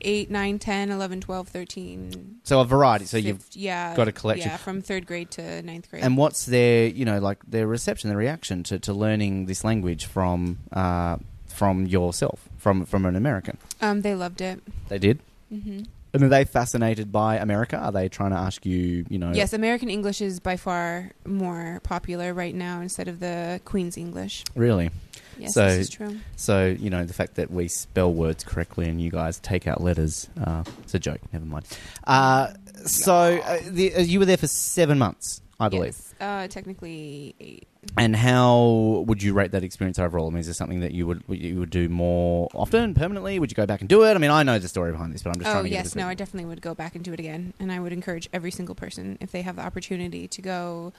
8, 9, 10, 11, 12, 13. So a variety. So you've yeah, got a collection. Yeah, from third grade to ninth grade. And what's their, you know, like their reception, their reaction to, to learning this language from uh, from yourself, from from an American? Um, they loved it. They did. Mhm. And are they fascinated by America? Are they trying to ask you, you know? Yes, American English is by far more popular right now instead of the Queen's English. Really? Yes, so, this is true. So, you know, the fact that we spell words correctly and you guys take out letters, uh, it's a joke, never mind. Uh, so, uh, the, uh, you were there for seven months, I believe. Yes, uh, technically eight. And how would you rate that experience overall? I mean, is this something that you would you would do more often, permanently? Would you go back and do it? I mean, I know the story behind this, but I'm just Oh trying to get yes, no, I definitely would go back and do it again, and I would encourage every single person if they have the opportunity to go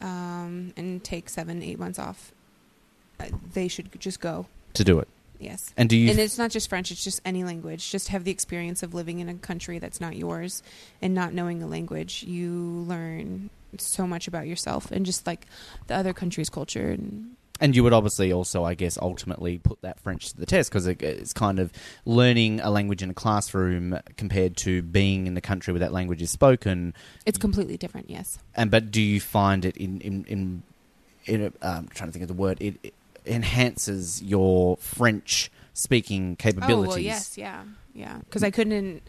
um, and take seven, eight months off, uh, they should just go. to do it. Yes. And do you And it's not just French, it's just any language. Just have the experience of living in a country that's not yours and not knowing the language. You learn so much about yourself and just like the other country's culture and And you would obviously also, I guess, ultimately put that French to the test because it, it's kind of learning a language in a classroom compared to being in the country where that language is spoken. it's completely different, yes. And but do you find it in in in, in um, trying to think of the word it, it enhances your French speaking capabilities? Oh, well, yes, yeah, yeah. Because I couldn't.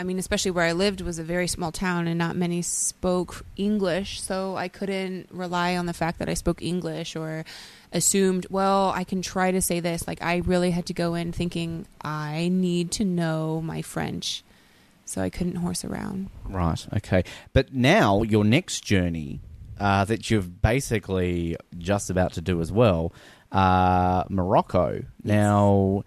I mean, especially where I lived was a very small town, and not many spoke English, so I couldn't rely on the fact that I spoke English or assumed, well, I can try to say this. Like, I really had to go in thinking I need to know my French, so I couldn't horse around. Right. Okay. But now your next journey uh, that you're basically just about to do as well, uh, Morocco. Now,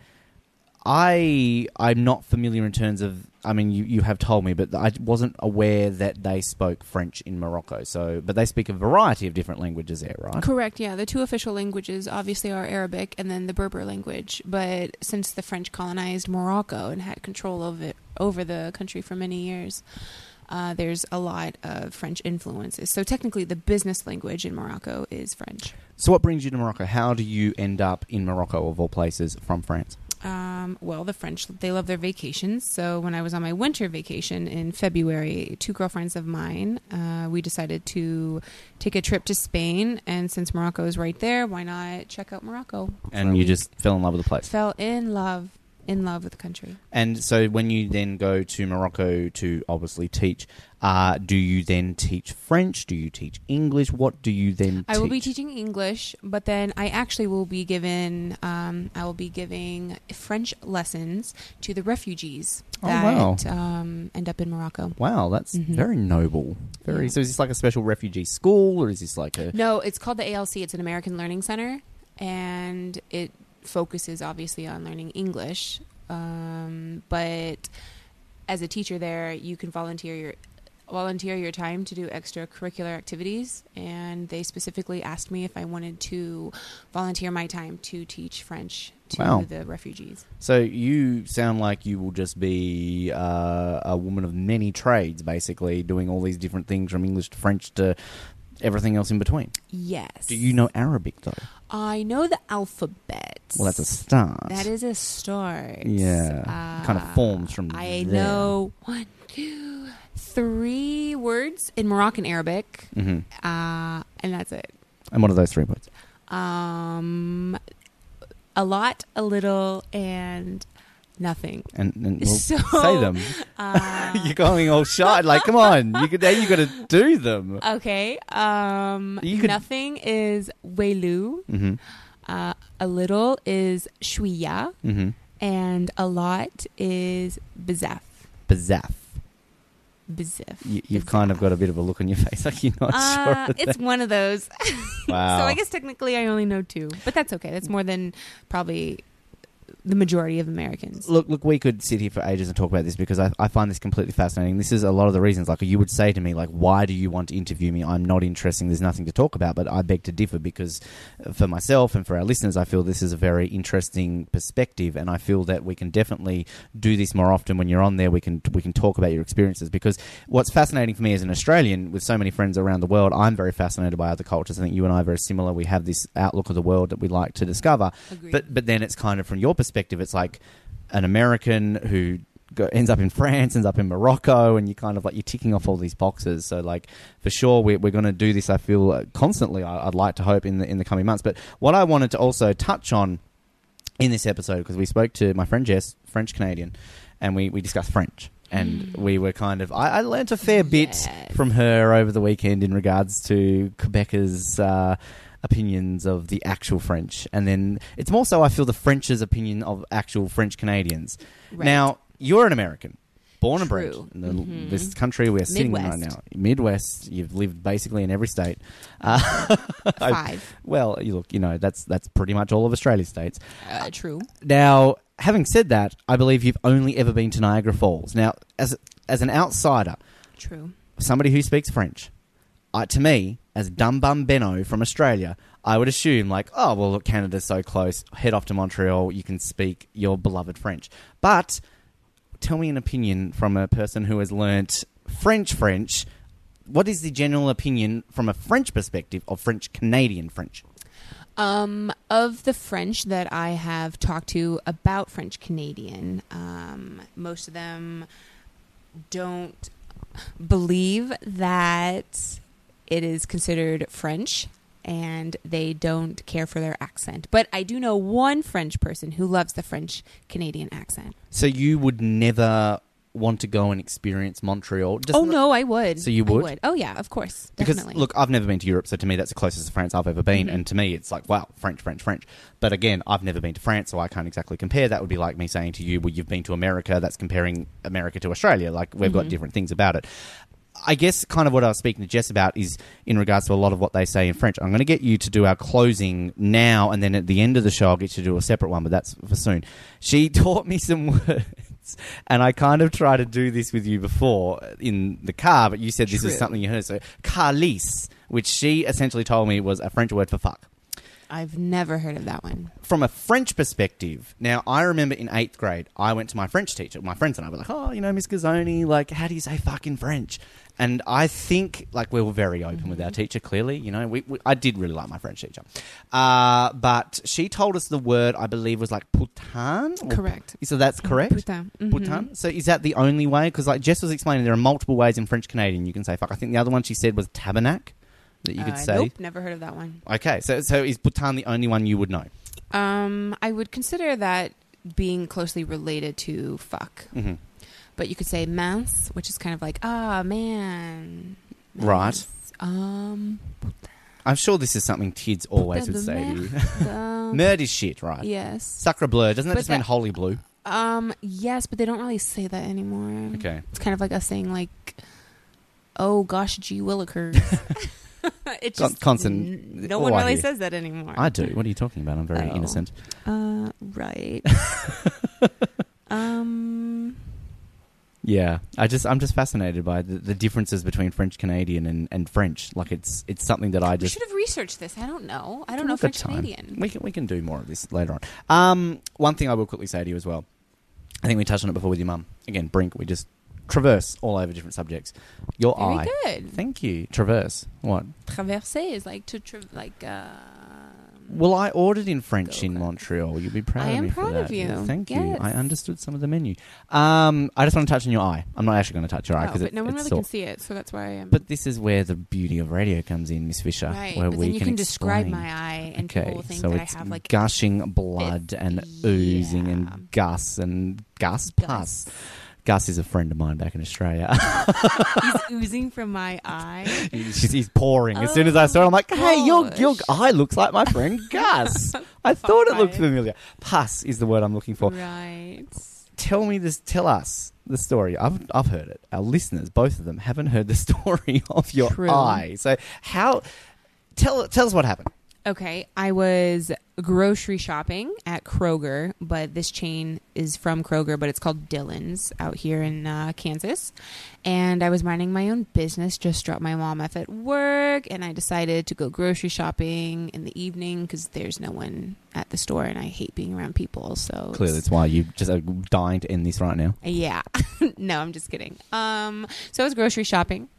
I I'm not familiar in terms of. I mean, you, you have told me, but I wasn't aware that they spoke French in Morocco. So, but they speak a variety of different languages there, right? Correct, yeah. The two official languages obviously are Arabic and then the Berber language. But since the French colonized Morocco and had control of it over the country for many years, uh, there's a lot of French influences. So technically, the business language in Morocco is French. So, what brings you to Morocco? How do you end up in Morocco, of all places, from France? Um, well, the French, they love their vacations. So when I was on my winter vacation in February, two girlfriends of mine, uh, we decided to take a trip to Spain. And since Morocco is right there, why not check out Morocco? And you week? just fell in love with the place. fell in love, in love with the country. And so, when you then go to Morocco to obviously teach, uh, do you then teach French? Do you teach English? What do you then? I will be teaching English, but then I actually will be given, um, I will be giving French lessons to the refugees Oh, that wow. um, end up in Morocco. Wow, that's Mhm. very noble. Very. Yeah. So, is this like a special refugee school, or is this like a? No, it's called the ALC. It's an American Learning Center, and it focuses obviously on learning English. Um, but as a teacher there, you can volunteer your volunteer your time to do extracurricular activities and they specifically asked me if I wanted to volunteer my time to teach French to Wow. the refugees. So you sound like you will just be uh, a woman of many trades, basically doing all these different things from English to French to everything else in between. Yes. Do you know Arabic though? I know the alphabet. Well, that's a start. That is a start. Yeah, kind of Uh, forms from. I there. know one, two, three words in Moroccan Arabic, Mhm. uh, and that's it. And what are those three words? Um, a lot, a little, and nothing. And, and well, So, say them. uh, You're going all shy. Like, come on, you could. Now you got to do them. Okay. Um, You could- nothing is welu. Mhm. Uh, a little is shwiya, Mhm. and a lot is bezaf. Bazaf. Bezaf. You, you've kind of got a bit of a look on your face, like you're not Uh, sure. of it's that. one of those. Wow. so I guess technically I only know two, but that's okay. That's more than probably the majority of Americans. Look, look, we could sit here for ages and talk about this because I, I find this completely fascinating. This is a lot of the reasons. Like, you would say to me, like, why do you want to interview me? I'm not interesting. There's nothing to talk about. But I beg to differ because uh, for myself and for our listeners, I feel this is a very interesting perspective, and I feel that we can definitely do this more often. When you're on there, we can we can talk about your experiences because what's fascinating for me as an Australian with so many friends around the world, I'm very fascinated by other cultures. I think you and I are very similar. We have this outlook of the world that we like to discover. Agreed. But but then it's kind of from your perspective, it's like an American who go, ends up in France, ends up in Morocco, and you kind of like you're ticking off all these boxes. So like for sure, we're, we're going to do this. I feel uh, constantly. I, I'd like to hope in the in the coming months. But what I wanted to also touch on in this episode because we spoke to my friend Jess, French Canadian, and we we discussed French. And we were kind of. I, I learnt a fair bit from her over the weekend in regards to Quebecers' uh, opinions of the actual French, and then it's more so I feel the French's opinion of actual French Canadians. Right. Now you're an American, born and bred in the, Mhm. this country we're sitting in right now. Midwest, you've lived basically in every state. Uh, Five. well, you look, you know that's that's pretty much all of Australia's states. Uh, true. Now, having said that, I believe you've only ever been to Niagara Falls. Now, as as an outsider, True. somebody who speaks French, uh, to me, as Dum Bum Benno from Australia, I would assume like, oh well, look, Canada's so close. Head off to Montreal. You can speak your beloved French. But tell me an opinion from a person who has learnt French French. What is the general opinion from a French perspective of French Canadian French? Um, of the French that I have talked to about French Canadian, um, most of them don't believe that it is considered French and they don't care for their accent. But I do know one French person who loves the French Canadian accent. So you would never want to go and experience Montreal? Just oh no, I would. So you I would? Oh yeah, of course, Because look, I've never been to Europe, so to me that's the closest to France I've ever been, Mhm. and to me it's like wow, French, French, French. But again, I've never been to France, so I can't exactly compare. That would be like me saying to you, "Well, you've been to America." That's comparing America to Australia. Like we've got Mhm. different things about it. I guess kind of what I was speaking to Jess about is in regards to a lot of what they say in French. I'm going to get you to do our closing now, and then at the end of the show, I'll get you to do a separate one, but that's for soon. She taught me some words, and I kind of tried to do this with you before in the car, but you said this is something you heard. So, calice, which she essentially told me was a French word for fuck I've never heard of that one. from a French perspective, now I remember in eighth grade, I went to my French teacher. My friends and I were like, "Oh, you know, Miss Gazzoni, like, how do you say fuck in French?" And I think, like, we were very open with our teacher. Clearly, you know, we, we I did really like my French teacher, uh, but she told us the word I believe was like putain. or- Correct. So that's correct. Putain. Mhm. Putain. So is that the only way? Because like Jess was explaining, there are multiple ways in French Canadian you can say fuck. I think the other one she said was tabernacle that you could Uh, say. Nope, never heard of that one. Okay, so so is putain the only one you would know? Um, I would consider that being closely related to fuck. Mhm. But you could say mince, which is kind of like ah man. Right. Um, I'm sure this is something kids always would say to you. Merde is shit, right? Yes. Sacre bleu. Doesn't that But just mean holy blue? Um, yes, but they don't really say that anymore. Okay. It's kind of like us saying like, "Oh gosh, gee willikers." it's just constant. n- No one really says that anymore. I do. What are you talking about? I'm very Oh. innocent. Uh, right. um. Yeah, I just I'm just fascinated by the, the differences between French Canadian and, and French. Like it's it's something that I We just should have researched this. I don't know. I don't know French. Canadian. We can we can do more of this later on. Um, one thing I will quickly say to you as well. I think we touched on it before with your mum. Again, Brink. We just traverse all over different subjects. Your Very eye. good. Thank you. Traverse. What? Traverser is like to tra- like. Uh, Well, I ordered in French in Montreal. You'd be proud I of am me for proud that. of you. Thank you. I understood some of the menu. Um, I just want to touch on your eye. I'm not actually going to touch your eye oh, because no one really sore. can see it, so that's why I am. But this is where the beauty of radio comes in, Miss Fisher. Right, where but we then you can, can describe my eye, and okay, people think so that I have like gushing blood and oozing and gus and gus pus. Gus is a friend of mine back in Australia. he's oozing from my eye. he's, he's pouring. As soon as I saw it, I'm like, hey, your, oh, your eye looks like my friend Gus. I thought it looked familiar. Pus is the word I'm looking for. Right. Tell me this. Tell us the story. I've I've heard it. Our listeners, both of them, haven't heard the story of your True. eye. So how? Tell tell us what happened. Okay, I was grocery shopping at Kroger, but this chain is from Kroger, but it's called Dillon's out here in uh, Kansas. And I was minding my own business, just dropped my mom off at work, and I decided to go grocery shopping in the evening because there's no one at the store, and I hate being around people. So Clearly, that's why you just are dying to end this right now. yeah. no, I'm just kidding. Um, so I was grocery shopping,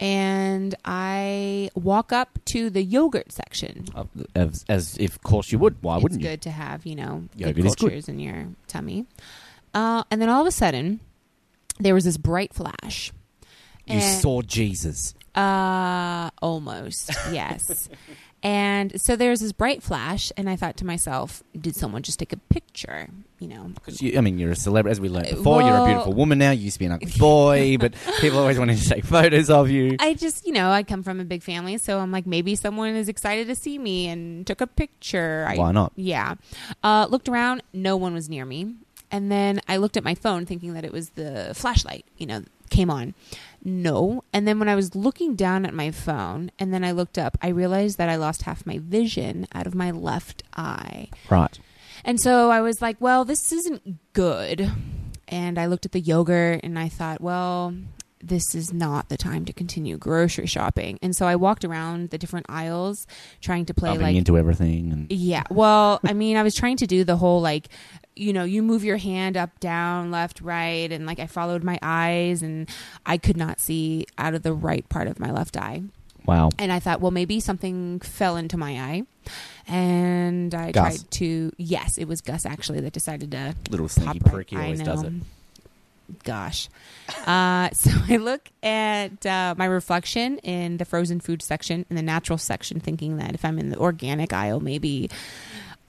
and I walk up to the yogurt section. As, as if, of course, you would. Why it's wouldn't you? It's good to have, you know, Yogurt good is good. cultures in your tummy. Uh, and then all of a sudden, there was this bright flash. You And- saw Jesus. Uh, almost, yes. and so there's this bright flash, and I thought to myself, did someone just take a picture? You know, Because I mean, you're a celebrity, as we learned before. you're a beautiful woman now. You used to be an ugly boy, but people always wanted to take photos of you. I just, you know, I come from a big family, so I'm like, maybe someone is excited to see me and took a picture. I, Why not? Yeah. Uh, looked around, no one was near me. And then I looked at my phone thinking that it was the flashlight, you know, came on. No. And then when I was looking down at my phone and then I looked up, I realized that I lost half my vision out of my left eye. Right. And so I was like, well, this isn't good. And I looked at the yogurt and I thought, well, this is not the time to continue grocery shopping. And so I walked around the different aisles trying to play like into everything. And yeah. Well, I mean, I was trying to do the whole like, you know, you move your hand up, down, left, right, and like I followed my eyes and I could not see out of the right part of my left eye. wow. And I thought, well, maybe something fell into my eye. And I Gus. tried to, yes, it was Gus actually that decided to Little sneaky prick, he always does it. Gosh. Uh, so I look at uh, my reflection in the frozen food section, in the natural section, thinking that if I'm in the organic aisle, maybe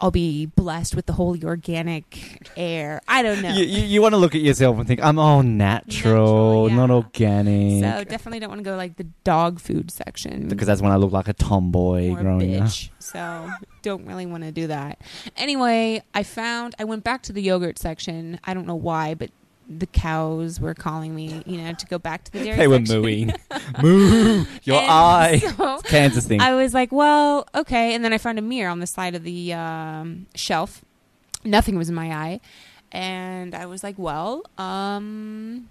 I'll be blessed with the holy organic air. I don't know. You, you, you want to look at yourself and think, I'm all natural, not organic. so definitely don't want to go like the dog food section because that's when I look like a tomboy growing up. So don't really want to do that. Anyway, I found I went back to the yogurt section. I don't know why, but the cows were calling me, you know, to go back to the dairy. They were section. mooing. Moo! Your And eye. so Kansas thing. I was like, well, okay. And then I found a mirror on the side of the um, shelf. Nothing was in my eye. And I was like, well, um,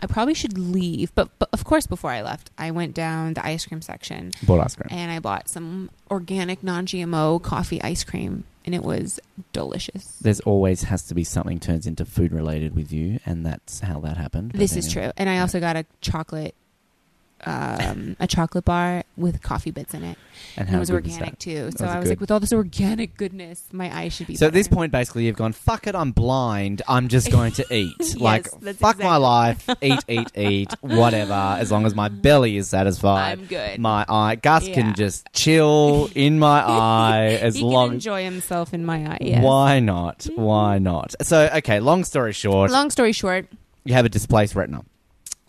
I probably should leave. But, but of course, before I left, I went down the ice cream section. Bought ice cream. And I bought some organic, non GMO coffee ice cream. And it was delicious. There's always has to be something turns into food related with you, and that's how that happened. But This is anyway. true. And I also got a chocolate. Um, a chocolate bar with coffee bits in it, And it how was was organic too. So it I was good? like, with all this organic goodness, my eyes should be. So at this point, basically, you've gone, fuck it, I'm blind. I'm just going to eat. Yes, like, fuck my life. Eat, eat, eat. Whatever. As long as my belly is satisfied. I'm good. My eye. Gus Yeah. can just chill in my eye as long as. he can enjoy himself in my eye. Yes. Why not? Why not? So, okay, long story short, Long story short, you have a displaced retina.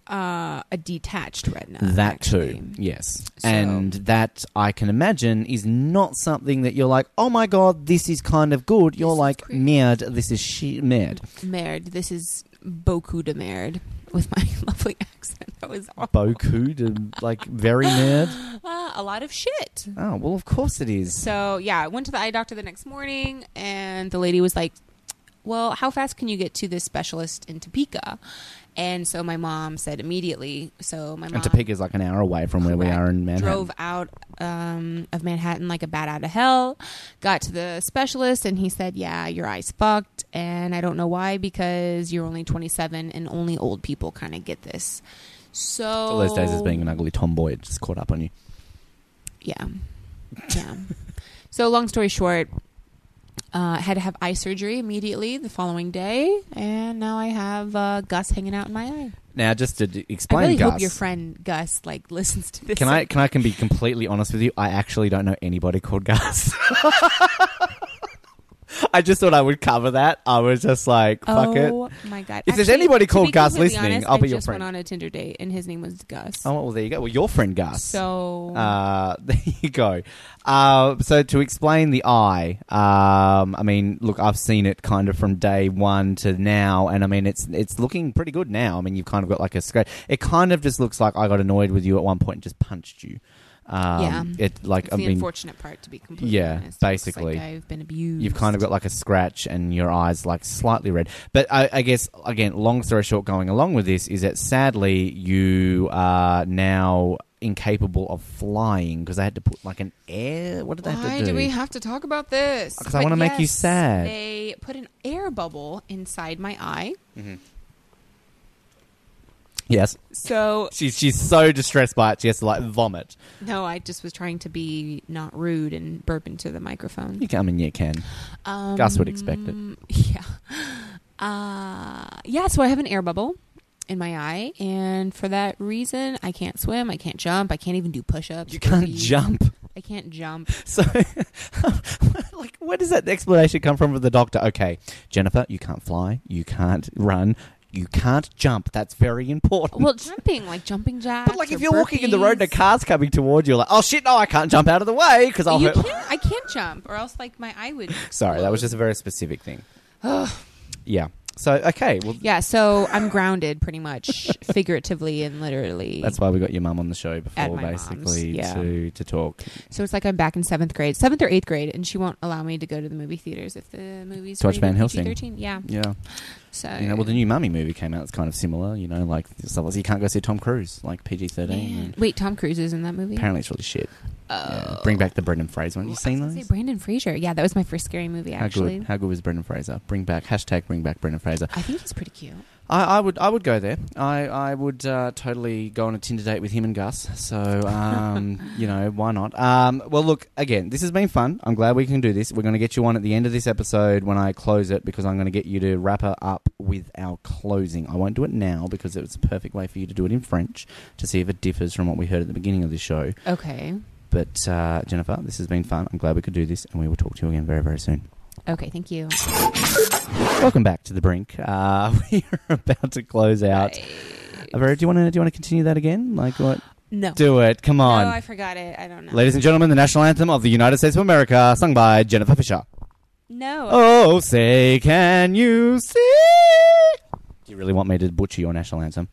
Uh, a detached retina. that actually. too, yes. So- And that I can imagine is not something that you're like, oh my god, this is kind of good. You're like, merde, this is shit, merde. Merde. This is beaucoup de merde with my lovely accent. That was awful. Boku, de, like very merde. Uh, a lot of shit. Oh well, of course it is. So yeah, I went to the eye doctor the next morning, and the lady was like, "Well, how fast can you get to this specialist in Topeka?" And so my mom said immediately. So my mom And Topeka is like an hour away from where we are in Manhattan. drove out um, of Manhattan like a bat out of hell. Got to the specialist, and he said, "Yeah, your eye's fucked." And I don't know why, because you're only 27, and only old people kind of get this. So All those days as being an ugly tomboy, it just caught up on you. yeah, yeah. so long story short, uh, had to have eye surgery immediately the following day, and now I have uh, Gus hanging out in my eye. Now, just to d- I explain, really Gus, hope your friend Gus like listens to this. can I can I can be completely honest with you? I actually don't know anybody called Gus. I just thought I would cover that. I was just like, fuck it. oh my god! If there's Actually, anybody to called be Gus completely listening, honest, I'll be I your just friend. went on a Tinder date, and his name was Gus. Oh well, there you go. Well, your friend Gus. So uh, there you go. Uh, so to explain the eye, um, I mean, look, I've seen it kind of from day one to now, and I mean, it's it's looking pretty good now. I mean, you've kind of got like a scratch. It kind of just looks like I got annoyed with you at one point and just punched you. Um, yeah, it like it's I the mean, unfortunate part to be completely yeah, honest. Basically, like I've been abused. You've kind of got like a scratch, and your eyes like slightly red. But I, I guess again, long story short, going along with this is that sadly you are now incapable of flying because they had to put like an air. What did they have to do? Why do we have to talk about this? Because I wanna make you sad. They put an air bubble inside my eye. Yes. So She's she's so distressed by it, she has to like vomit. no, I just was trying to be not rude and burp into the microphone. You can, I mean, you can. Um, Gus would expect it. Yeah. Uh, yeah, so I have an air bubble in my eye, and for that reason, I can't swim, I can't jump, I can't even do push ups. You can't jump. I can't jump. So, like, where does that explanation come from with the doctor? Okay, Jennifer, you can't fly, you can't run, you can't jump. That's very important. Well, jumping, like jumping jacks. But like, if or you're walking in the road and a burpees. car's coming toward you, like, oh shit, no, I can't jump out of the way because I'll you hurt. can't, I can't jump, or else like my eye would. Sorry, that was just a very specific thing. Yeah. So okay, well Yeah, so I'm grounded pretty much, figuratively and literally. that's why we got your mum on the show At before, my mom's, basically yeah. to to talk. So it's like I'm back in seventh grade, seventh or eighth grade, and she won't allow me to go to the movie theaters if the movie's To watch Van Helsing. PG-13. Yeah. Yeah. So You know, well, the new Mummy movie came out. It's kind of similar. You know, like stuff like you can't go see Tom Cruise, like PG thirteen. Wait, Tom Cruise is in that movie. Apparently, it's really shit. Oh. Yeah. Bring back the Brendan Fraser one. You seen those? say Brandon Fraser. Yeah, that was my first scary movie. How Actually, good? How good was Brendan Fraser? Bring back hashtag Bring back Brendan Fraser. I think he's pretty cute. I, I would I would go there. I I would uh, totally go on a Tinder date with him and Gus. So um, you know why not? Um, well, look again. This has been fun. I'm glad we can do this. We're going to get you on at the end of this episode when I close it because I'm going to get you to wrap her up with our closing. I won't do it now because it's a perfect way for you to do it in French to see if it differs from what we heard at the beginning of this show. Okay. But uh, Jennifer, this has been fun. I'm glad we could do this, and we will talk to you again very very soon. Okay, thank you. Welcome back to the brink. Uh, we are about to close out. Vera, do you want to do you want to continue that again? Like what? No. Do it. Come on. No, I forgot it. I don't know. Ladies and gentlemen, the national anthem of the United States of America, sung by Jennifer Fisher. No. Oh, say, can you see? Do you really want me to butcher your national anthem?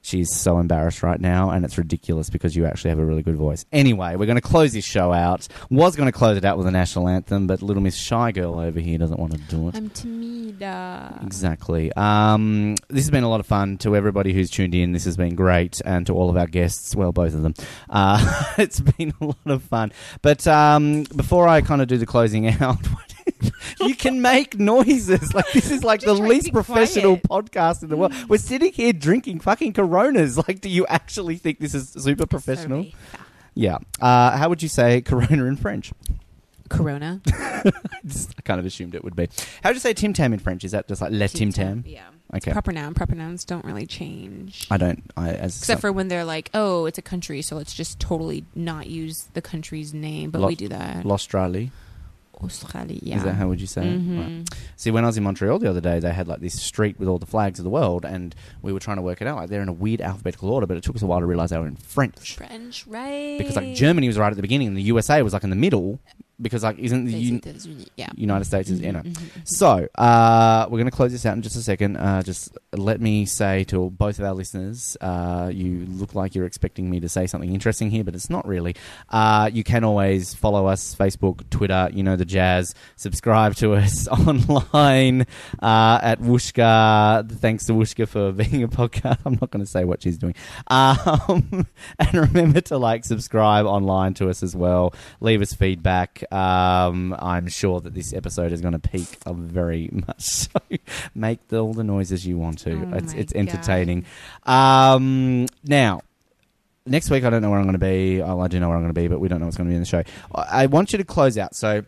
She's so embarrassed right now, and it's ridiculous because you actually have a really good voice. Anyway, we're going to close this show out. Was going to close it out with a national anthem, but little Miss Shy Girl over here doesn't want to do it. I'm timida. Exactly. Um, this has been a lot of fun to everybody who's tuned in. This has been great, and to all of our guests. Well, both of them. Uh, it's been a lot of fun. But um, before I kind of do the closing out, you can make noises. Like this is like the least professional podcast in the world. We're sitting here drinking fucking Coronas. Like, do you actually think this is super professional? Yeah. Uh, how would you say Corona in French? Corona. I kind of assumed it would be. How would you say Tim Tam in French? Is that just like Le Tim Tam? Yeah. Okay. Proper noun. Proper nouns don't really change. I don't. I as Except for when they're like, oh, it's a country, so let's just totally not use the country's name, but Lo- we do that. L'Australie. Australia. Yeah. Is that how would you say Mhm. Right. See, when I was in Montreal the other day, they had like this street with all the flags of the world, and we were trying to work it out. Like they're in a weird alphabetical order, but it took us a while to realize they were in French. French, right? Because like Germany was right at the beginning, and the USA was like in the middle. Because like isn't the Un- yeah. United States is you know. Mhm, mhm, mhm. So uh, we're going to close this out in just a second. Uh, just let me say to both of our listeners, uh, you look like you're expecting me to say something interesting here, but it's not really. Uh, you can always follow us Facebook, Twitter, you know the jazz. Subscribe to us online uh, at Whooshkaa. Thanks to Whooshkaa for being a podcast. I'm not going to say what she's doing. Um, and remember to like subscribe online to us as well. Leave us feedback. Um, I'm sure that this episode is going to peak very much. So make the, all the noises you want to. Oh it's it's entertaining. Um, now. Next week, I don't know where I'm going to be. Oh, I do know where I'm going to be, but we don't know what's going to be in the show. I I want you to close out. So,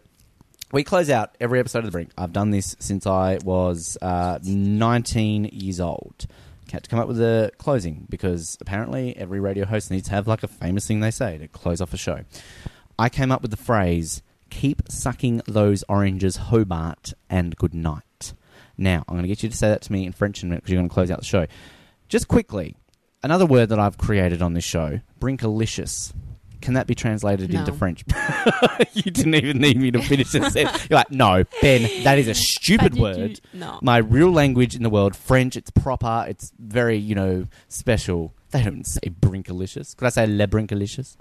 we close out every episode of The Brink. I've done this since I was uh, 19 years old. Had to come up with a closing because apparently every radio host needs to have like a famous thing they say to close off a show. I came up with the phrase "Keep sucking those oranges, Hobart, and good night." Now I'm going to get you to say that to me in French in a minute because you're going to close out the show. Just quickly, another word that I've created on this show: Brinkalicious. Can that be translated into French? you didn't even need me to finish the sentence. You're like, no, Ben, that is a stupid did you- word. no. My real language in the world, French, it's proper, it's very, you know, special. They don't say brinkalicious. Could I say le brinkalicious?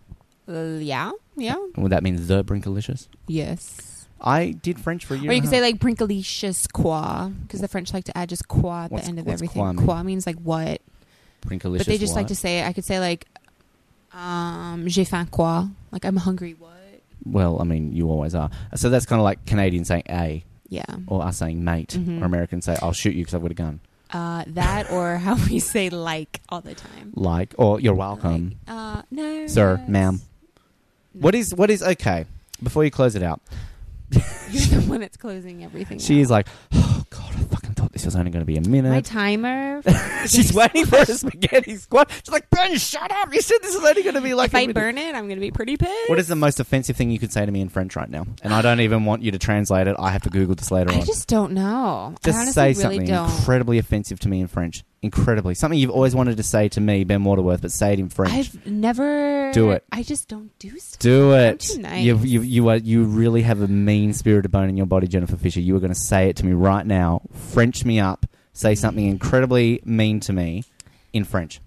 Uh, yeah, yeah, Would that mean the brinkalicious? yes. I did French for a year. Or you could say like brinkalicious quoi, because the French like to add just quoi at What's- the end of what's everything. quoi mean? Quoi means like what, brinkalicious. but they just like to say. I could say like, um, j'ai faim quoi, like I'm hungry. What? Well, I mean, you always are. So that's kind of like Canadians saying a, Yeah. or us saying mate, Mhm. or Americans say, I'll shoot you because I've got a gun. Uh, that or how we say like all the time. Like, or you're welcome, Uh, no, sir, ma'am. What is, what is, okay, before you close it out, You're the one that's closing everything. she out. is like, oh, God, I this was only going to be a minute. my timer. She's waiting for a spaghetti squad. She's like, Ben, shut up. You said this is only going to be like if a I minute." burn it, I'm gonna be pretty pissed. What is the most offensive thing you could say to me in French right now? And I don't even want you to translate it. I have to Google this later I on. I just don't know. I Just honestly say really something don't. incredibly offensive to me in French. Incredibly. Something you've always wanted to say to me, Ben Waterworth, but say it in French. I've never. Do it. I just don't do stuff. Do it. nice. You, you, you, are, you really have a mean spirited bone in your body, Jennifer Fisher. You are going to say it to me right now. French me up, say something incredibly mean to me in French.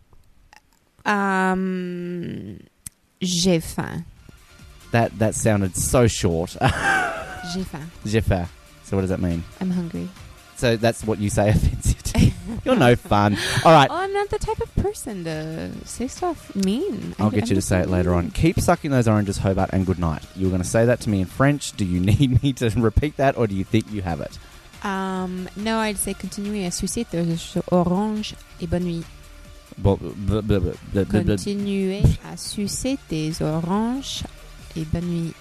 Um, j'ai faim. That that sounded so short. J'ai faim. J'ai faim. So what does that mean? I'm hungry. So that's what you say offensive to. You're no fun. All right. I'm not the type of person to say stuff mean. I'll I- get I'm you to say it later on. Keep sucking those oranges, Hobart, and good night. You were going to say that to me in French. Do you need me to repeat that, or do you think you have it? Um, no, I'd say continuez à sucer tes oranges et bonne nuit. Blah. Continuez à sucer tes oranges et bonne nuit.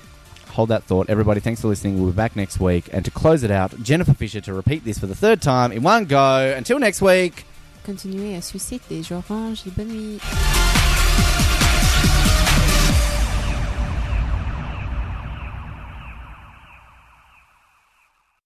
Hold that thought. Everybody, thanks for listening. We'll be back next week. And to close it out, Jennifer Fisher to repeat this for the third time in one go. Until next week. Continuez à sucer tes oranges et bonne nuit.